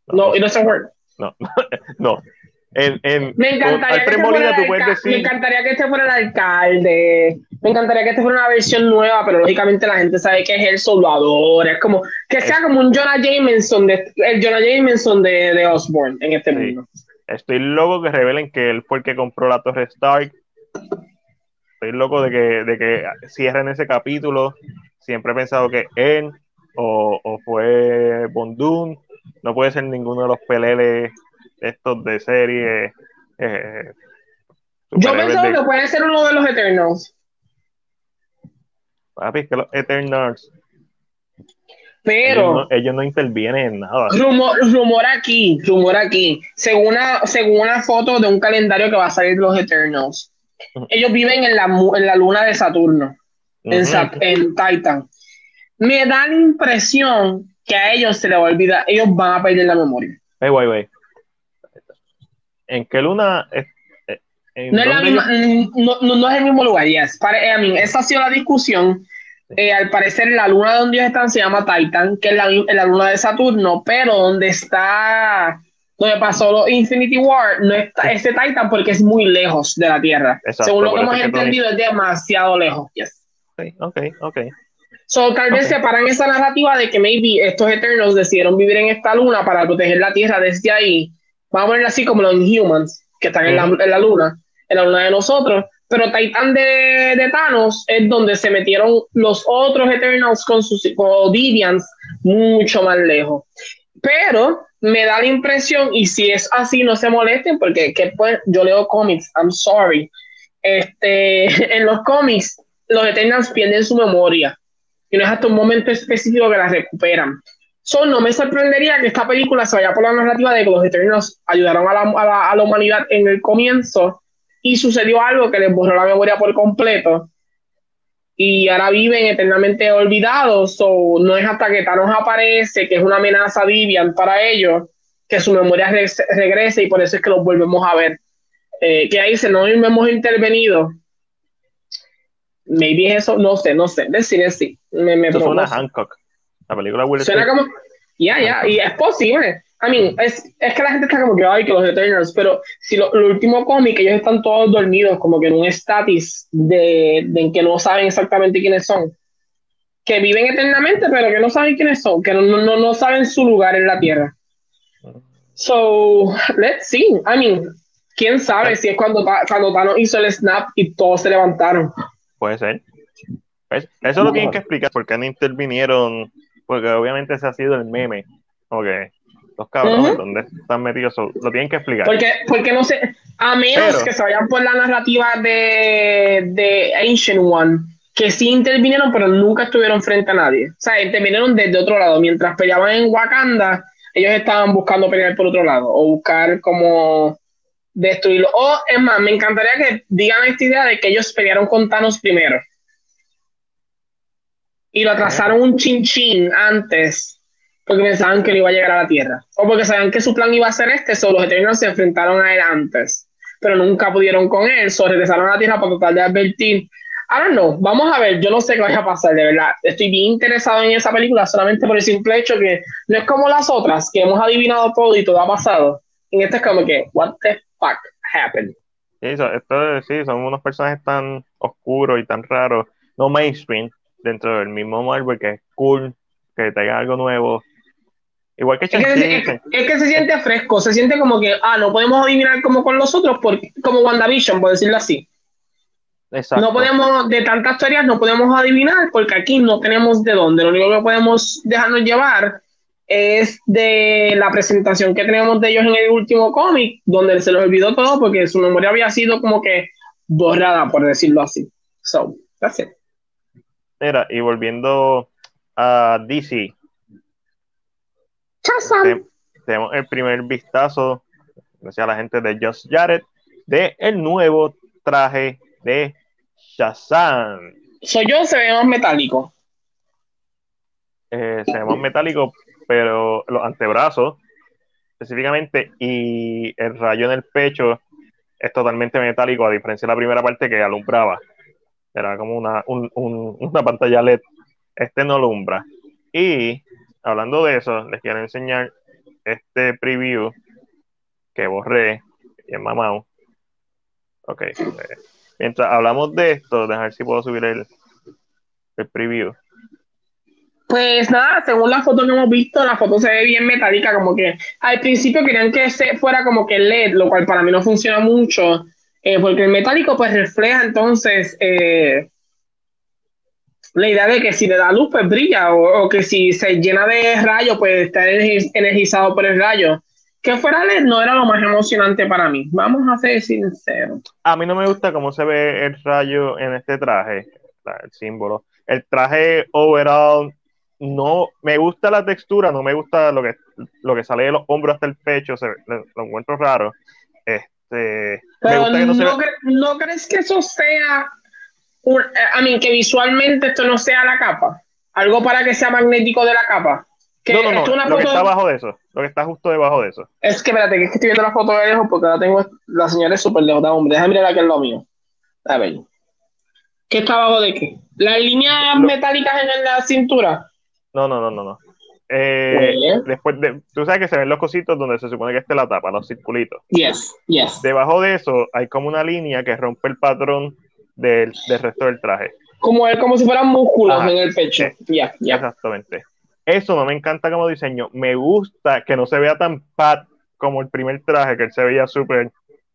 No, it doesn't work. No, no. En, en, me, encantaría que este me encantaría que este fuera el alcalde. Me encantaría que este fuera una versión nueva, pero lógicamente la gente sabe que es el soldador. Es como que sea como un Jonah Jameson, de, el Jonah Jameson de, de Osborne en este mundo. Estoy loco que revelen que él fue el que compró la Torre Stark. Estoy loco de que, de que cierren ese capítulo. Siempre he pensado que él o, o fue Bondun. No puede ser ninguno de los peleles estos de serie. Eh, Yo pienso que puede ser uno de los Eternals. Papi, es que los Eternals. Pero. Ellos no, intervienen en nada. Rumor, aquí, rumor aquí. Según una, según una foto de un calendario que va a salir de los Eternals. Ellos viven en la, en la luna de Saturno. en, en Titan. Me da la impresión que a ellos se les va a olvidar. Ellos van a perder la memoria. Hey, wait, wait. ¿En qué luna? no, es mm, no, no, es el mismo lugar, yes. Eh, esa ha sido la discusión. Eh, al parecer, la luna donde ellos están se llama Titan, que es la, la luna de Saturno, pero donde está, donde pasó los Infinity War, no está ese Titan porque es muy lejos de la Tierra. Según lo que hemos entendido, es demasiado lejos. Yes. Ok, ok, So, tal vez separan esa narrativa de que maybe estos Eternals decidieron vivir en esta luna para proteger la Tierra desde ahí vamos a ponerlo así como los Inhumans, que están en, la, en, la, luna, en la luna de nosotros. Pero Titan de, de Thanos es donde se metieron los otros Eternals con sus con mucho más lejos. Pero me da la impresión, y si es así, no se molesten, porque que, pues, yo leo cómics, I'm sorry. Este, en los cómics, los Eternals pierden su memoria. Y no es hasta un momento específico que la recuperan. So, no me sorprendería que esta película se vaya por la narrativa de que los Eternos ayudaron a la, a la, humanidad en el comienzo y sucedió algo que les borró la memoria por completo y ahora viven eternamente olvidados. o no es hasta que Thanos aparece, que es una amenaza Vivian para ellos, que su memoria regrese y por eso es que los volvemos a ver. Eh, que ahí se no hemos intervenido. Maybe eso, no sé, no sé. Decir así. Me, me suena Hancock. La película Will Suena como. Ya, ya, y es posible. I mean, es, es, que la gente está como que, ay, que los Eternals, pero si lo, último cómic, ellos están todos dormidos, como que en un estatus de, de que no saben exactamente quiénes son. Que viven eternamente, pero que no saben quiénes son, que no, no, no saben su lugar en la Tierra. So, let's see. I mean, quién sabe si es cuando, cuando Thanos hizo el snap y todos se levantaron. Puede ser. Eso lo tienen que explicar, porque no intervinieron porque obviamente ese ha sido el meme. Ok, los cabrones, ¿dónde están metidos? Lo tienen que explicar. Porque, porque no sé, a menos que se vayan por la narrativa de, de Ancient One, que sí intervinieron, pero nunca estuvieron frente a nadie. O sea, intervinieron desde otro lado. Mientras peleaban en Wakanda, ellos estaban buscando pelear por otro lado, o buscar como destruirlo. O, es más, me encantaría que digan esta idea de que ellos pelearon con Thanos primero y lo atrasaron un chin antes porque pensaban que no iba a llegar a la Tierra. O porque sabían que su plan iba a ser este, solo los Eternos se enfrentaron a él antes, pero nunca pudieron con él, solo regresaron a la Tierra para tratar de advertir. Ahora no, vamos a ver, yo no sé qué vaya a pasar, de verdad. Estoy bien interesado en esa película solamente por el simple hecho que no es como las otras, que hemos adivinado todo y todo ha pasado. En este es como que, what the fuck happened? Sí, esto, sí son unos personajes tan oscuros y tan raros, no mainstream, dentro del mismo Marvel, que es cool, que traiga algo nuevo. Igual que es que, es, que se siente fresco, se siente como que, ah, no podemos adivinar como con los otros, porque, como WandaVision, por decirlo así. Exacto. No podemos, de tantas teorías, no podemos adivinar, porque aquí no tenemos de dónde. Lo único que podemos dejarnos llevar es de la presentación que tenemos de ellos en el último cómic, donde se los olvidó todo porque su memoria había sido como que borrada, por decirlo así. So, that's it. Mira, y volviendo a DC, tenemos el primer vistazo, gracias a la gente de Just Jared, de el nuevo traje de Shazam. Soy yo, se ve más metálico. Eh, se ve más metálico, pero los antebrazos específicamente y el rayo en el pecho es totalmente metálico, a diferencia de la primera parte que alumbraba. Era como una, una pantalla LED. Este no alumbra. Y hablando de eso, les quiero enseñar este preview que borré en mamado. Ok. Mientras hablamos de esto, dejar si puedo subir el, el preview. Pues nada, según la foto que hemos visto, la foto se ve bien metálica, como que al principio querían que se fuera como que LED, lo cual para mí no funciona mucho, eh, porque el metálico pues refleja entonces eh, la idea de que si le da luz pues brilla, o, que si se llena de rayos pues está energizado por el rayo. Que fuera LED no era lo más emocionante para mí, vamos a ser sinceros. A mí no me gusta cómo se ve el rayo en este traje, el símbolo. El traje overall no me gusta la textura, no me gusta lo que, lo que sale de los hombros hasta el pecho, se, lo, encuentro raro. Este, no, crees que eso sea, un, I mean, que visualmente esto no sea la capa? Algo para que sea magnético de la capa. no, no, no, lo que está abajo de eso, lo que está justo debajo de eso. Es que espérate, que es que estoy viendo la foto de lejos porque la tengo, la señora es súper lejos, hombre, déjame mirar aquí es lo mío. A ver. ¿Qué está abajo de qué? ¿Las líneas metálicas en la cintura? No, no, no, no, no. Eh, después de, tú sabes que se ven los cositos donde se supone que esté la tapa, los circulitos. Yes, yes. Debajo de eso hay como una línea que rompe el patrón del, resto del traje. Como, como si fueran músculos en el pecho. Eh, ya, ya. Exactamente. Eso no me encanta como diseño. Me gusta que no se vea tan pat como el primer traje, que él se veía súper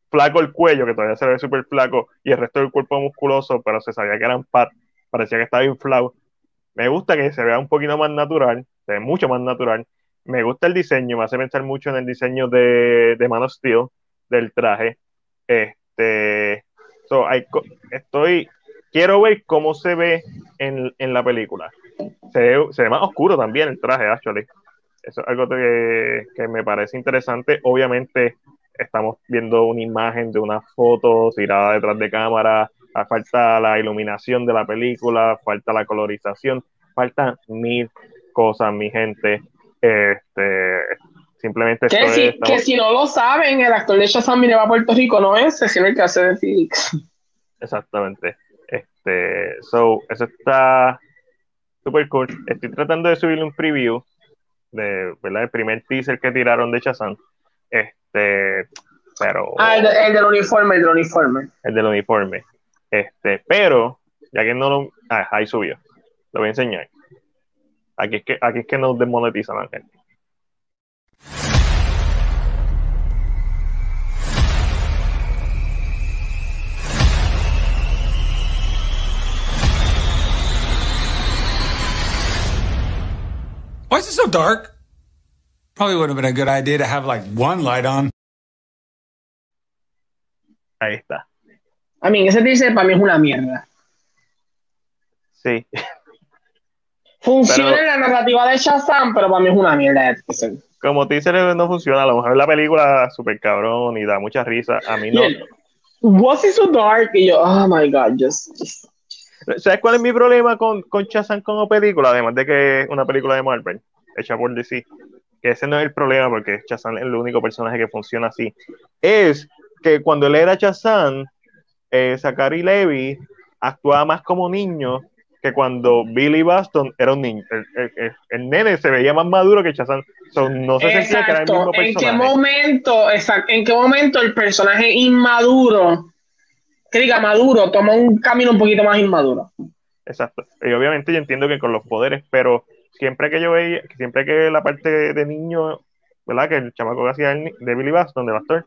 flaco el cuello, que todavía se ve súper flaco, y el resto del cuerpo musculoso, pero se sabía que eran pat, parecía que estaba inflado. Me gusta que se vea un poquito más natural, se ve mucho más natural. Me gusta el diseño, me hace pensar mucho en el diseño de, de Man of Steel, del traje. Este, estoy, quiero ver cómo se ve en, la película. Se ve, más oscuro también el traje, actually. Eso es algo que, que me parece interesante. Obviamente, estamos viendo una imagen de una foto tirada detrás de cámara falta la iluminación de la película, falta la colorización, faltan mil cosas, mi gente. Este, simplemente que, si, que si no lo saben, el actor de Shazam viene a Puerto Rico, no es, sino el que hace de Felix. Exactamente. Este, so, eso está super cool. Estoy tratando de subirle un preview de, ¿verdad? El primer teaser que tiraron de Shazam. Este, pero. Ah, el, el, del uniforme, el del uniforme. El del uniforme. Este, pero, ya que no lo. Ah, ahí subió. Lo voy a enseñar. Aquí es que, aquí es que nos desmonetizan la gente. Why is it so dark? Probably would have been a good idea to have like one light on. Ahí está. A mí, ese teaser para mí es una mierda. Sí. Funciona en la narrativa de Shazam, pero para mí es una mierda Como teaser no funciona, a lo mejor la película súper cabrón y da mucha risa. A mí no. Was it so dark? Y yo, oh my god, just, ¿Sabes cuál es mi problema con, con Shazam como película? Además de que es una película de Marvel, hecha por DC. Que ese no es el problema, porque Shazam es el único personaje que funciona así. Es que cuando él era Shazam, eh, Zachary Levy actuaba más como niño que cuando Billy Baston era un niño. El, nene se veía más maduro que Shazam. no se sentía que era el mismo personaje. ¿En qué momento, en qué momento el personaje inmaduro, que diga maduro, toma un camino un poquito más inmaduro? Exacto. Y obviamente yo entiendo que con los poderes, pero siempre que yo veía, siempre que la parte de niño, ¿verdad? Que el chamaco que hacía de Billy Baston, de Bastor,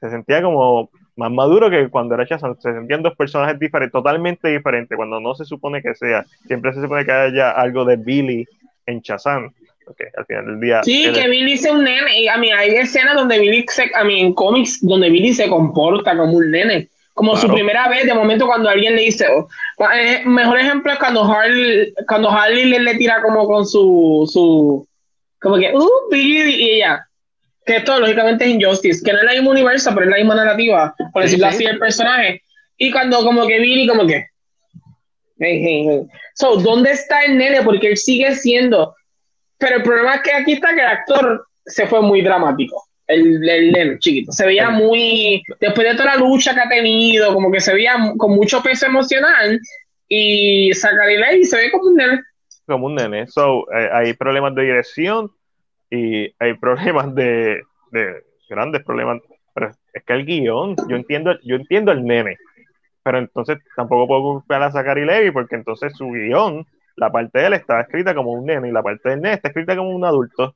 se sentía como más maduro que cuando era Shazam. Se sentían dos personajes diferentes, totalmente diferentes, cuando no se supone que sea. Siempre se supone que haya algo de Billy en Shazam. porque al final del día. Sí, que Billy sea un nene. a mí hay escenas donde Billy se, a mí en cómics donde Billy se comporta como un nene. Como su primera vez, de momento cuando alguien le dice, oh, eh, mejor ejemplo es cuando Harley, cuando Harley le, le, tira como con su, su, como que, uh, Billy y ella. Que esto lógicamente es Injustice, que no es la misma universo, pero es la misma narrativa, por decirlo así, el personaje. Y cuando como que Billy como que, hey, hey, hey. So, ¿dónde está el nene? Porque él sigue siendo pero el problema es que aquí está que el actor se fue muy dramático. El, el, chiquito. Se veía muy. Después de toda la lucha que ha tenido, como que se veía con mucho peso emocional. Y y se ve como un nene. Como un nene. So, eh, hay problemas de dirección y hay problemas de, de. grandes problemas. Pero es que el guion, yo entiendo, yo entiendo el nene. Pero entonces tampoco puedo culpar a Zachary Levy porque entonces su guion la parte de él está escrita como un nene y la parte del nene está escrita como un adulto,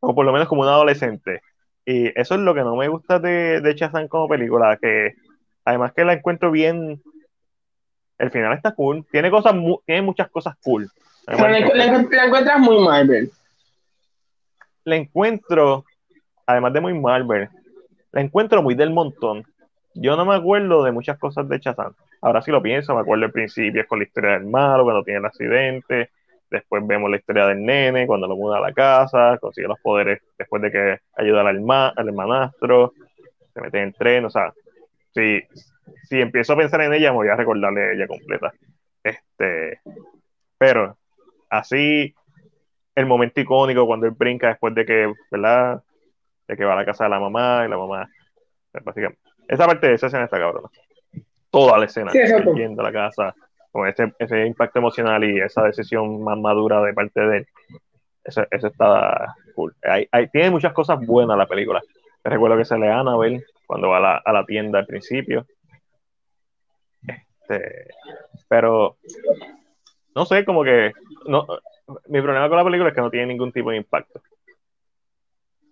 o por lo menos como un adolescente. Y eso es lo que no me gusta de, de Shazam como película, que además que la encuentro bien, el final está cool, tiene cosas, tiene muchas cosas cool. Pero la, encuentras muy Marvel. La encuentro, además de muy Marvel, la encuentro muy del montón. Yo no me acuerdo de muchas cosas de Shazam. Ahora sí lo pienso, me acuerdo al principio es con la historia del malo, cuando tiene el accidente, después vemos la historia del nene, cuando lo muda a la casa, consigue los poderes después de que ayuda al, al hermanastro, se mete en el tren, o sea, si, si empiezo a pensar en ella, me voy a recordarle a ella completa. Este, pero así, el momento icónico cuando él brinca después de que, ¿verdad? De que va a la casa de la mamá y la mamá, básicamente. Esa parte de esa escena está cabrona toda la escena, sí, yendo a la casa, con ese, ese, impacto emocional y esa decisión más madura de parte de él. Eso, está cool. Hay, hay, tiene muchas cosas buenas la película. recuerdo que se le a ver cuando va a la, a la tienda al principio. Este, pero no sé, como que no, mi problema con la película es que no tiene ningún tipo de impacto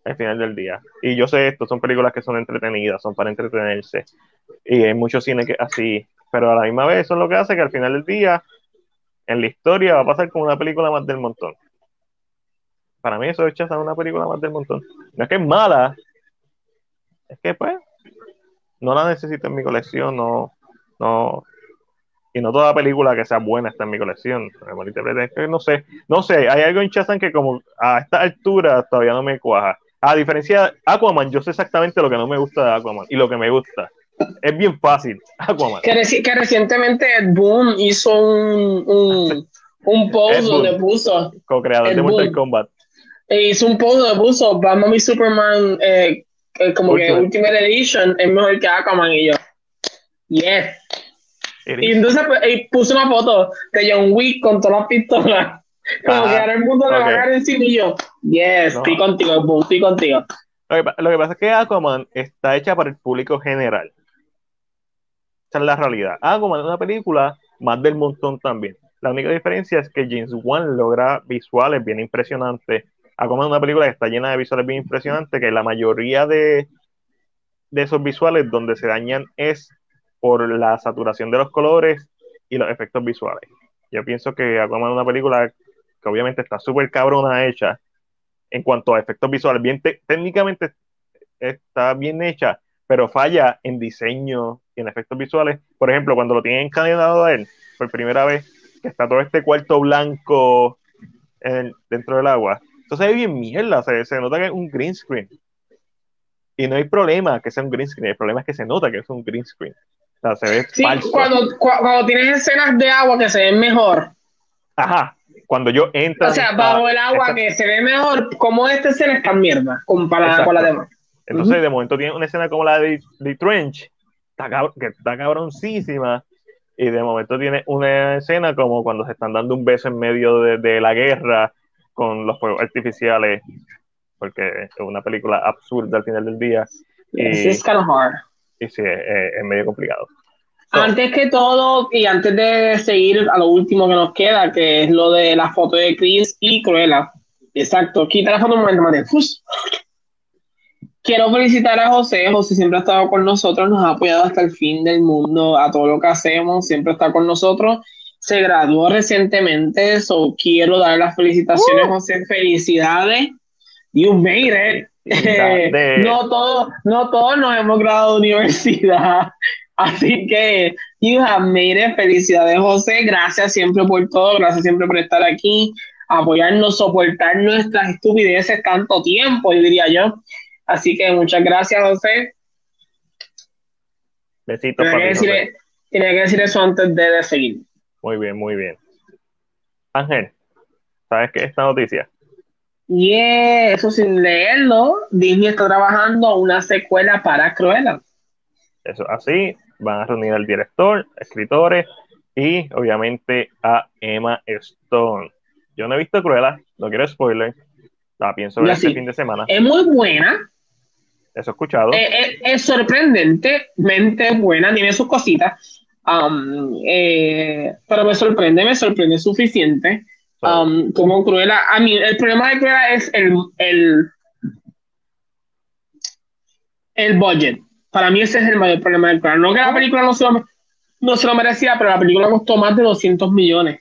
al final del día. Y yo sé esto, son películas que son entretenidas, son para entretenerse. Y hay mucho cine que así, pero a la misma vez eso es lo que hace que al final del día, en la historia va a pasar como una película más del montón. Para mí eso es echar una película más del montón. No es que es mala, es que pues no la necesito en mi colección, no, no, y no toda película que sea buena está en mi colección. No sé, no sé, hay algo en Shazam que como a esta altura todavía no me cuaja. A diferencia de Aquaman, yo sé exactamente lo que no me gusta de Aquaman y lo que me gusta. Es bien fácil, Aquaman. Que, recientemente Ed Boon hizo un, un, un post donde puso. Co-creador de Mortal Kombat. E hizo un post donde puso Batman y Superman, eh, eh, como que Ultimate Edition, es mejor que Aquaman y yo. Yes. Y entonces pues, puso una foto de John Wick con todas las pistolas. Como que ahora el mundo le va a caer encima y yo, yes, estoy contigo, estoy contigo. Lo que, lo que, pasa es que Aquaman está hecha para el público general. Esa es la realidad. Aquaman es una película más del montón también. La única diferencia es que James Wan logra visuales bien impresionantes. Aquaman es una película que está llena de visuales bien impresionantes, que la mayoría de, esos visuales donde se dañan es por la saturación de los colores y los efectos visuales. Yo pienso que Aquaman es una película que obviamente está súper cabrona hecha en cuanto a efectos visuales. Bien técnicamente está bien hecha, pero falla en diseño y en efectos visuales. Por ejemplo, cuando lo tienen encadenado a él por primera vez, que está todo este cuarto blanco dentro del agua. Entonces es bien mierda, se, se nota que es un green screen. Y no hay problema que sea un green screen, el problema es que se nota que es un green screen. O sea, se ve sí, Cuando, cuando tienes escenas de agua que se ven mejor. Ajá, cuando yo entro. O sea, bajo el agua que se ve mejor, como esta escena está mierda comparada con la demás. Entonces, de momento tiene una escena como la de, The Trench, que está cabroncísima, y de momento tiene una escena como cuando se están dando un beso en medio de, la guerra con los fuegos artificiales, porque es una película absurda al final del día. y, es kind of hard. Y sí, es medio complicado. Antes que todo, y antes de seguir a lo último que nos queda, que es lo de la foto de Chris y Cruella. Exacto, quita la foto un momento, Mate. Quiero felicitar a José. José siempre ha estado con nosotros, nos ha apoyado hasta el fin del mundo, a todo lo que hacemos, siempre está con nosotros. se graduó recientemente, eso quiero dar las felicitaciones, uh. José, felicidades. You made it. no todos no todos nos hemos graduado de universidad, así que you have made it. Felicidades, José. Gracias siempre por todo, gracias siempre por estar aquí, apoyarnos, soportar nuestras estupideces tanto tiempo, diría yo. Así que muchas gracias, José. Besitos, tenía, que decir, eso antes de, seguir. Muy bien, muy bien. Ángel, ¿sabes qué es esta noticia? Yeah, eso sin leerlo, Disney está trabajando una secuela para Cruella. Eso así, van a reunir al director, escritores y obviamente a Emma Stone. Yo no he visto Cruella, no quiero spoiler, la pienso ver este fin de semana. Es muy buena, eso he escuchado. Eh, eh, es sorprendentemente buena, tiene sus cositas. Um, eh, pero me sorprende, me sorprende suficiente. Um, como Cruella. A mí, el problema de Cruella es el, el, el budget. Para mí ese es el mayor problema de Cruella. No que la película no se lo, no se lo merecía, pero la película costó más de 200 millones.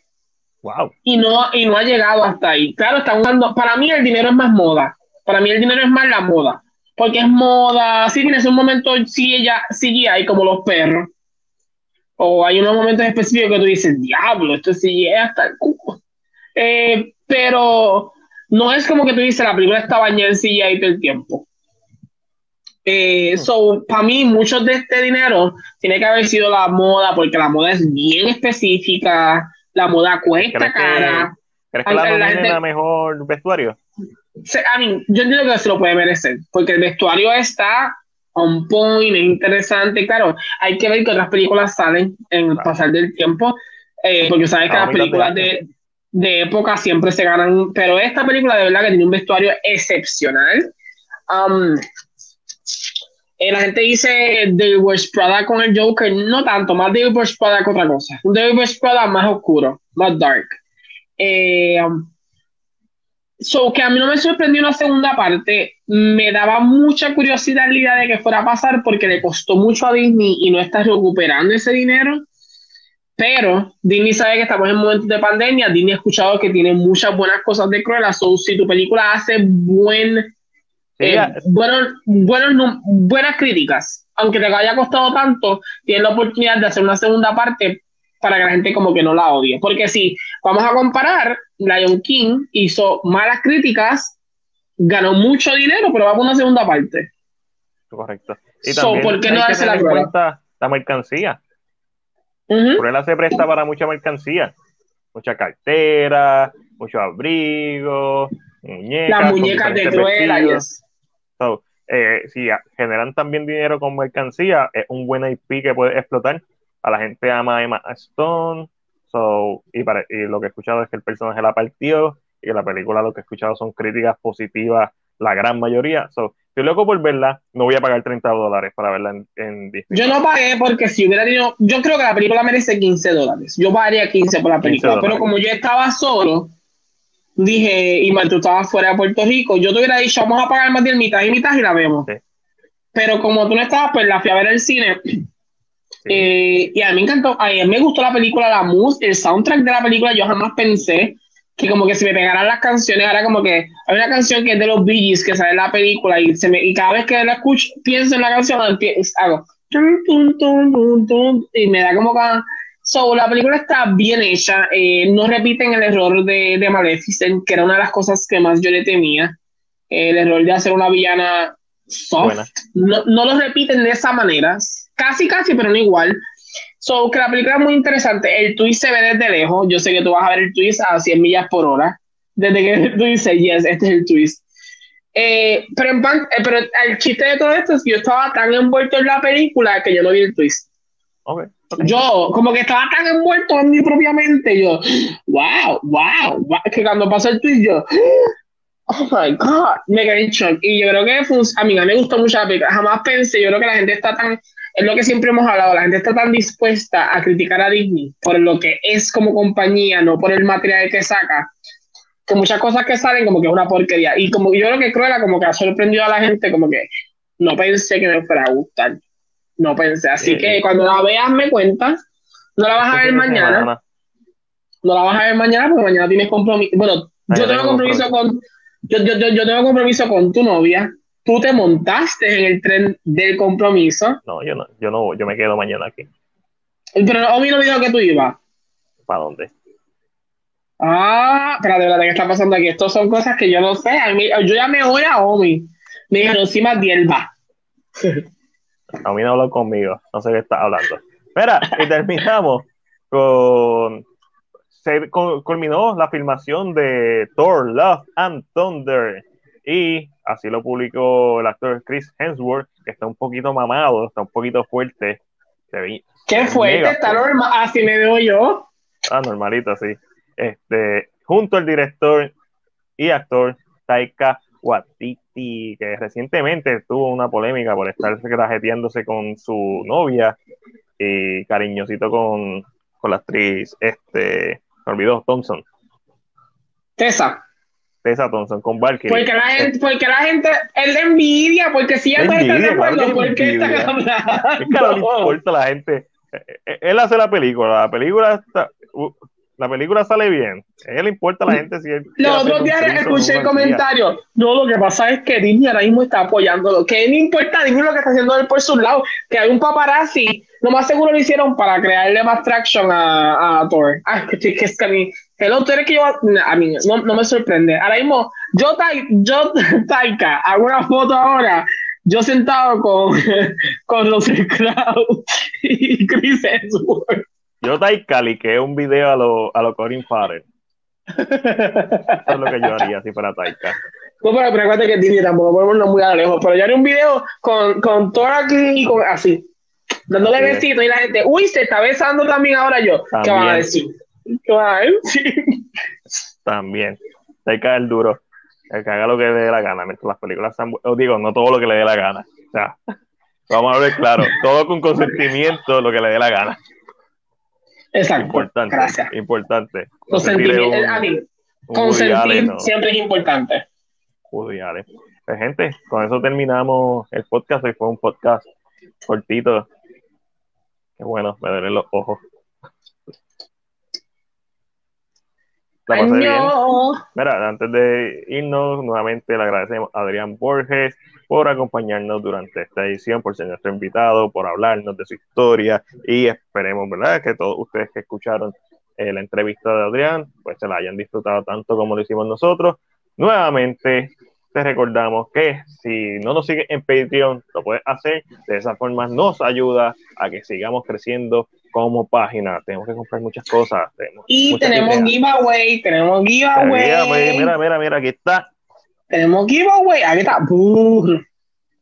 Wow. Y no, y no ha llegado hasta ahí. Claro, están usando. Para mí el dinero es más moda. Para mí el dinero es más la moda porque es moda, sí tienes un momento sí ella sigue ahí como los perros. O hay unos momentos específicos que tú dices, diablo, esto sí es hasta el cuco. Eh, pero no es como que tú dices, la película está bañada en CGI todo el tiempo. Eh, hmm. so, para mí, mucho de este dinero tiene que haber sido la moda, porque la moda es bien específica, la moda cuesta cara. ¿Crees que la, la, gente... la mejor vestuario? I mean, yo entiendo que se lo puede merecer, porque el vestuario está on point, es interesante. Claro, hay que ver que otras películas salen en el pasar del tiempo, eh, porque sabes que las películas de, de, época siempre se ganan, pero esta película de verdad que tiene un vestuario excepcional. Um, eh, la gente dice David West Prada con el Joker, no tanto, más David West Prada con otra cosa. Un David West Prada más oscuro, más dark. Eh, um, So, que a mí no me sorprendió una segunda parte, me daba mucha curiosidad la idea de que fuera a pasar porque le costó mucho a Disney y no está recuperando ese dinero. Pero Disney sabe que estamos en momentos de pandemia. Disney ha escuchado que tiene muchas buenas cosas de Cruella. So, si tu película hace buen, eh, buenos, buenas críticas, aunque te haya costado tanto, tienes la oportunidad de hacer una segunda parte para que la gente como que no la odie. Porque si vamos a comparar, Lion King hizo malas críticas, ganó mucho dinero, pero va por una segunda parte. Correcto. Y también ¿por qué no darse la cuenta la mercancía? Uh Por él se presta para mucha mercancía. Mucha cartera, mucho abrigo, muñecas. Las muñecas de Cruella, so, eh, si generan también dinero con mercancía, es un buen IP que puede explotar a la gente ama a Emma Stone, so, y, lo que he escuchado es que el personaje la partió, y la película lo que he escuchado son críticas positivas, la gran mayoría. So, estoy loco por verla, no voy a pagar 30 dólares para verla en, Disney. Yo no pagué porque si hubiera tenido, yo creo que la película merece 15 dólares. Yo pagaría 15 por la película, pero como yo estaba solo, dije, y tú estabas fuera de Puerto Rico, yo te hubiera dicho, vamos a pagar más de mitad y mitad y la vemos. Pero como tú no estabas, pues la fui a ver el cine eh, y a mí me encantó, a mí me gustó la película, la música, el soundtrack de la película, yo jamás pensé que como que si me pegaran las canciones, ahora como que hay una canción que es de los Bee Gees que sale en la película y, se me, y cada vez que la escucho, pienso en la canción, hago y me da como que... So, la película está bien hecha, eh, no repiten el error de, de Maleficent, que era una de las cosas que más yo le temía, el error de hacer una villana soft, no, no lo repiten de esa manera, casi, casi, pero no igual. So, que la película es muy interesante. El twist se ve desde lejos. Yo sé que tú vas a ver el twist a 100 millas por hora. Desde que tú dices, yes, este es el twist. Eh, pero, en eh, pero el chiste de todo esto es que yo estaba tan envuelto en la película que yo no vi el twist. Okay, Yo, como que estaba tan envuelto en mi propia mente, yo, wow, wow, wow, que cuando pasó el twist, yo, oh my god, me quedé en shock. Y yo creo que a mí me gustó mucho la película. Jamás pensé, yo creo que la gente está tan es lo que siempre hemos hablado, la gente está tan dispuesta a criticar a Disney por lo que es como compañía, no por el material que saca, que muchas cosas que salen como que es una porquería. Y como yo lo que Cruella como que ha sorprendido a la gente, como que no pensé que me fuera a gustar. No pensé. Así que cuando la veas me cuentas, no la vas a ver mañana. no la vas a ver mañana porque mañana tienes compromiso. Bueno, yo tengo compromiso con, yo, yo, yo, tengo compromiso con tu novia. Tú te montaste en el tren del compromiso. No, yo no, yo no, yo me quedo mañana aquí. Pero Omi no dijo que tú ibas. ¿Para dónde? Ah, espérate, espérate, ¿qué está pasando aquí? Estas son cosas que yo no sé. A mí, yo ya me voy a Omi. Me dijeron, encima Dielba. A mí no habló conmigo, no sé qué está hablando. Espera, y terminamos con. Se culminó la filmación de Thor, Love and Thunder. Y así lo publicó el actor Chris Hemsworth, que está un poquito mamado, está un poquito fuerte. ¿Qué fuerte? Está normal, así me veo yo. Ah, normalito, sí. Este, junto al director y actor Taika Waititi, que recientemente tuvo una polémica por estar trajeteándose con su novia y cariñosito con, con la actriz, este, me olvidó, Thompson. Tessa. Tessa Thompson, con Valkyrie. Porque la gente, porque la gente, él le envidia, porque si él está de acuerdo, porque está Es que no le importa la gente. Eh, eh, él hace la película, la película está, la película sale bien. A él le importa a la gente si él. Los otros días escuché el comentario. No, lo que pasa es que Disney ahora mismo está apoyándolo. Que no importa Disney lo que está haciendo él por su lado. Que hay un paparazzi. Lo más seguro lo hicieron para crearle más traction a, a Thor. Ay, que, que es que a mí. El otro es que yo. A mí no, no me sorprende. Ahora mismo, yo, yo Taika, hago una foto ahora yo sentado con, con los Crow y Chris Hemsworth. Yo taikaliqué un video a lo, a lo Corin Farrell. Eso es lo que yo haría si fuera Taika. No, pero recuerda que Disney tampoco podemos muy a lejos. Pero yo haría un video con, con Thor aquí y con así. Dándole besitos y la gente, uy, se está besando también ahora yo. ¿Qué van a decir? ¿Qué van a decir? También. Taika es el duro. El que haga lo que le dé la gana. Mientras las películas están. Os digo, no todo lo que le dé la gana. O sea, vamos a ver claro. Todo con consentimiento, lo que le dé la gana. Exacto. Importante. Gracias. Importante. Consentir, siempre es importante. Pues, gente, con eso terminamos el podcast. Hoy fue un podcast cortito. Qué bueno, me duelen los ojos. La pasé bien. Mira, antes de irnos, nuevamente le agradecemos a Adrián Borges por acompañarnos durante esta edición, por ser nuestro invitado, por hablarnos de su historia y esperemos, ¿verdad?, que todos ustedes que escucharon eh, la entrevista de Adrián, pues se la hayan disfrutado tanto como lo hicimos nosotros. Nuevamente, te recordamos que si no nos sigues en Patreon, lo puedes hacer. De esa forma nos ayuda a que sigamos creciendo como página. Tenemos que comprar muchas cosas. y tenemos giveaway, tenemos giveaway. Mira, mira, mira, aquí está. Tenemos giveaway, aquí está.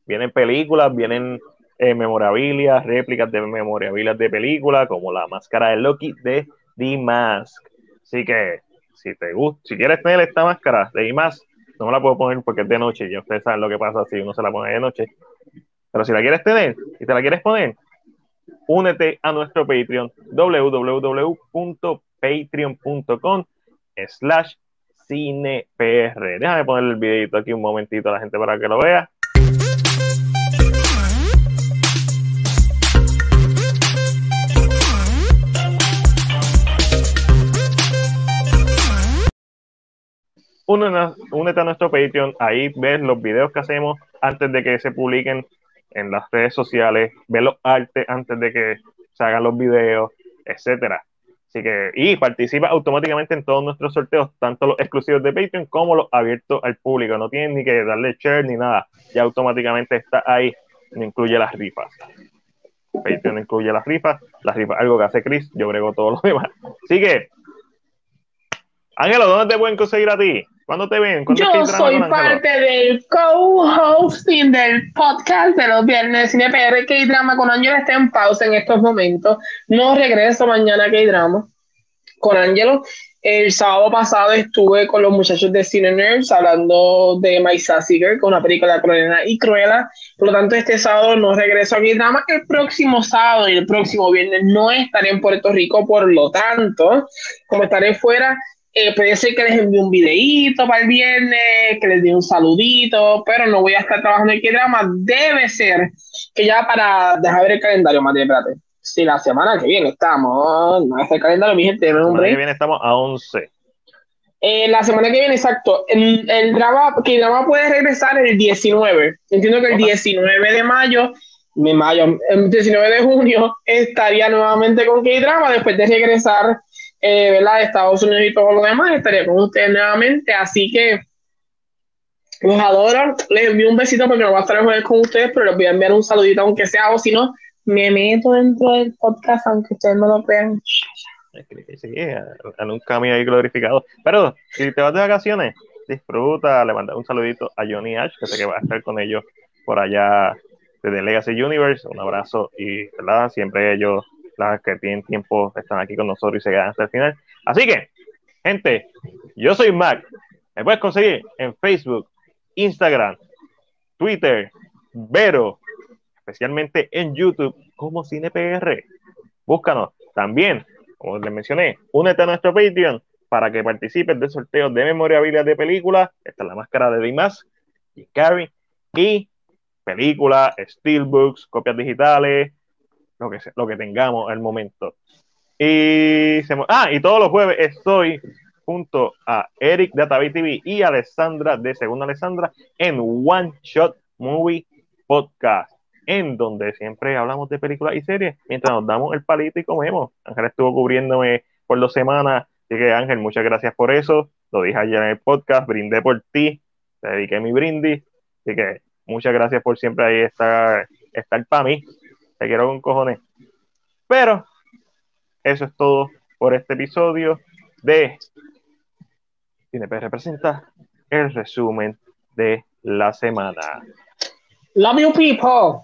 Vienen películas, vienen eh, memorabilias, réplicas de memorabilias de películas, como la máscara de Loki de The Mask. Así que, si te gusta, si quieres tener esta máscara de The Mask, no me la puedo poner porque es de noche. Ya ustedes saben lo que pasa si uno se la pone de noche. Pero si la quieres tener y te la quieres poner, únete a nuestro Patreon www.patreon.com slash cinepr. Déjame poner el videito aquí un momentito a la gente para que lo vea. Únete a nuestro Patreon, ahí ves los videos que hacemos antes de que se publiquen en las redes sociales, ve los artes antes de que se hagan los videos, etcétera. Así que, y participa automáticamente en todos nuestros sorteos, tanto los exclusivos de Patreon como los abiertos al público. No tienes ni que darle share ni nada. Ya automáticamente está ahí. No incluye las rifas. Patreon incluye las rifas. Las rifas, algo que hace Chris. Yo brego todo lo demás. Así que, Ángelo, ¿dónde te pueden conseguir a ti? ¿Cuándo te ven? Yo soy parte del co-hosting del podcast de los viernes Cine PR K-Drama con Ángelo está en pausa en estos momentos. No regreso mañana a K-Drama con Ángelo. El sábado pasado estuve con los muchachos de Cine Nerds hablando de My Sassy Girl, con una película cruela y cruela. Por lo tanto, este sábado no regreso a K-Drama. El próximo sábado y el próximo viernes no estaré en Puerto Rico. Por lo tanto, como estaré fuera, eh, puede ser que les envíe un videíto para el viernes, que les dé un saludito, pero no voy a estar trabajando en qué drama. Debe ser que ya para dejar ver el calendario, Mati, espérate. Sí, la semana que viene estamos. No es el calendario, mi gente. La semana que viene estamos a 11. Eh, la semana que viene, exacto. El, el drama, que el drama puede regresar el 19. Entiendo que el 19 de mayo, de mayo, el 19 de junio, estaría nuevamente con K-Drama después de regresar eh, de Estados Unidos y todo lo demás. Estaría con ustedes nuevamente. Así que los adoro. Les envío un besito porque no voy a estar el con ustedes, pero les voy a enviar un saludito, aunque sea, o si no, me meto dentro del podcast, aunque ustedes no lo crean. Sí, en un camino glorificado. Pero si te vas de vacaciones, disfruta, le manda un saludito a Johnny Ash, que sé que va a estar con ellos por allá desde Legacy Universe. Un abrazo y ¿verdad? siempre ellos, las que tienen tiempo, están aquí con nosotros y se quedan hasta el final. Así que, gente, yo soy Mac. Me puedes conseguir en Facebook, Instagram, Twitter, Vero, especialmente en YouTube como CinePR. Búscanos también, como les mencioné, únete a nuestro Patreon para que participes de sorteos de memorabilia de películas. Esta es la máscara de Dimas y Carrie y películas, steelbooks, copias digitales, lo que, lo que tengamos al momento. Y, ah, y todos los jueves estoy junto a Eric de Atavi TV y Alessandra de Segunda Alessandra en One Shot Movie Podcast en donde siempre hablamos de películas y series mientras nos damos el palito y comemos. Ángel estuvo cubriéndome por dos semanas, así que Ángel, muchas gracias por eso. Lo dije ayer en el podcast, brindé por ti, te dediqué mi brindis, así que muchas gracias por siempre ahí estar, estar para mí. Te quiero con cojones. Pero eso es todo por este episodio de CineP representa el resumen de la semana. Love you people.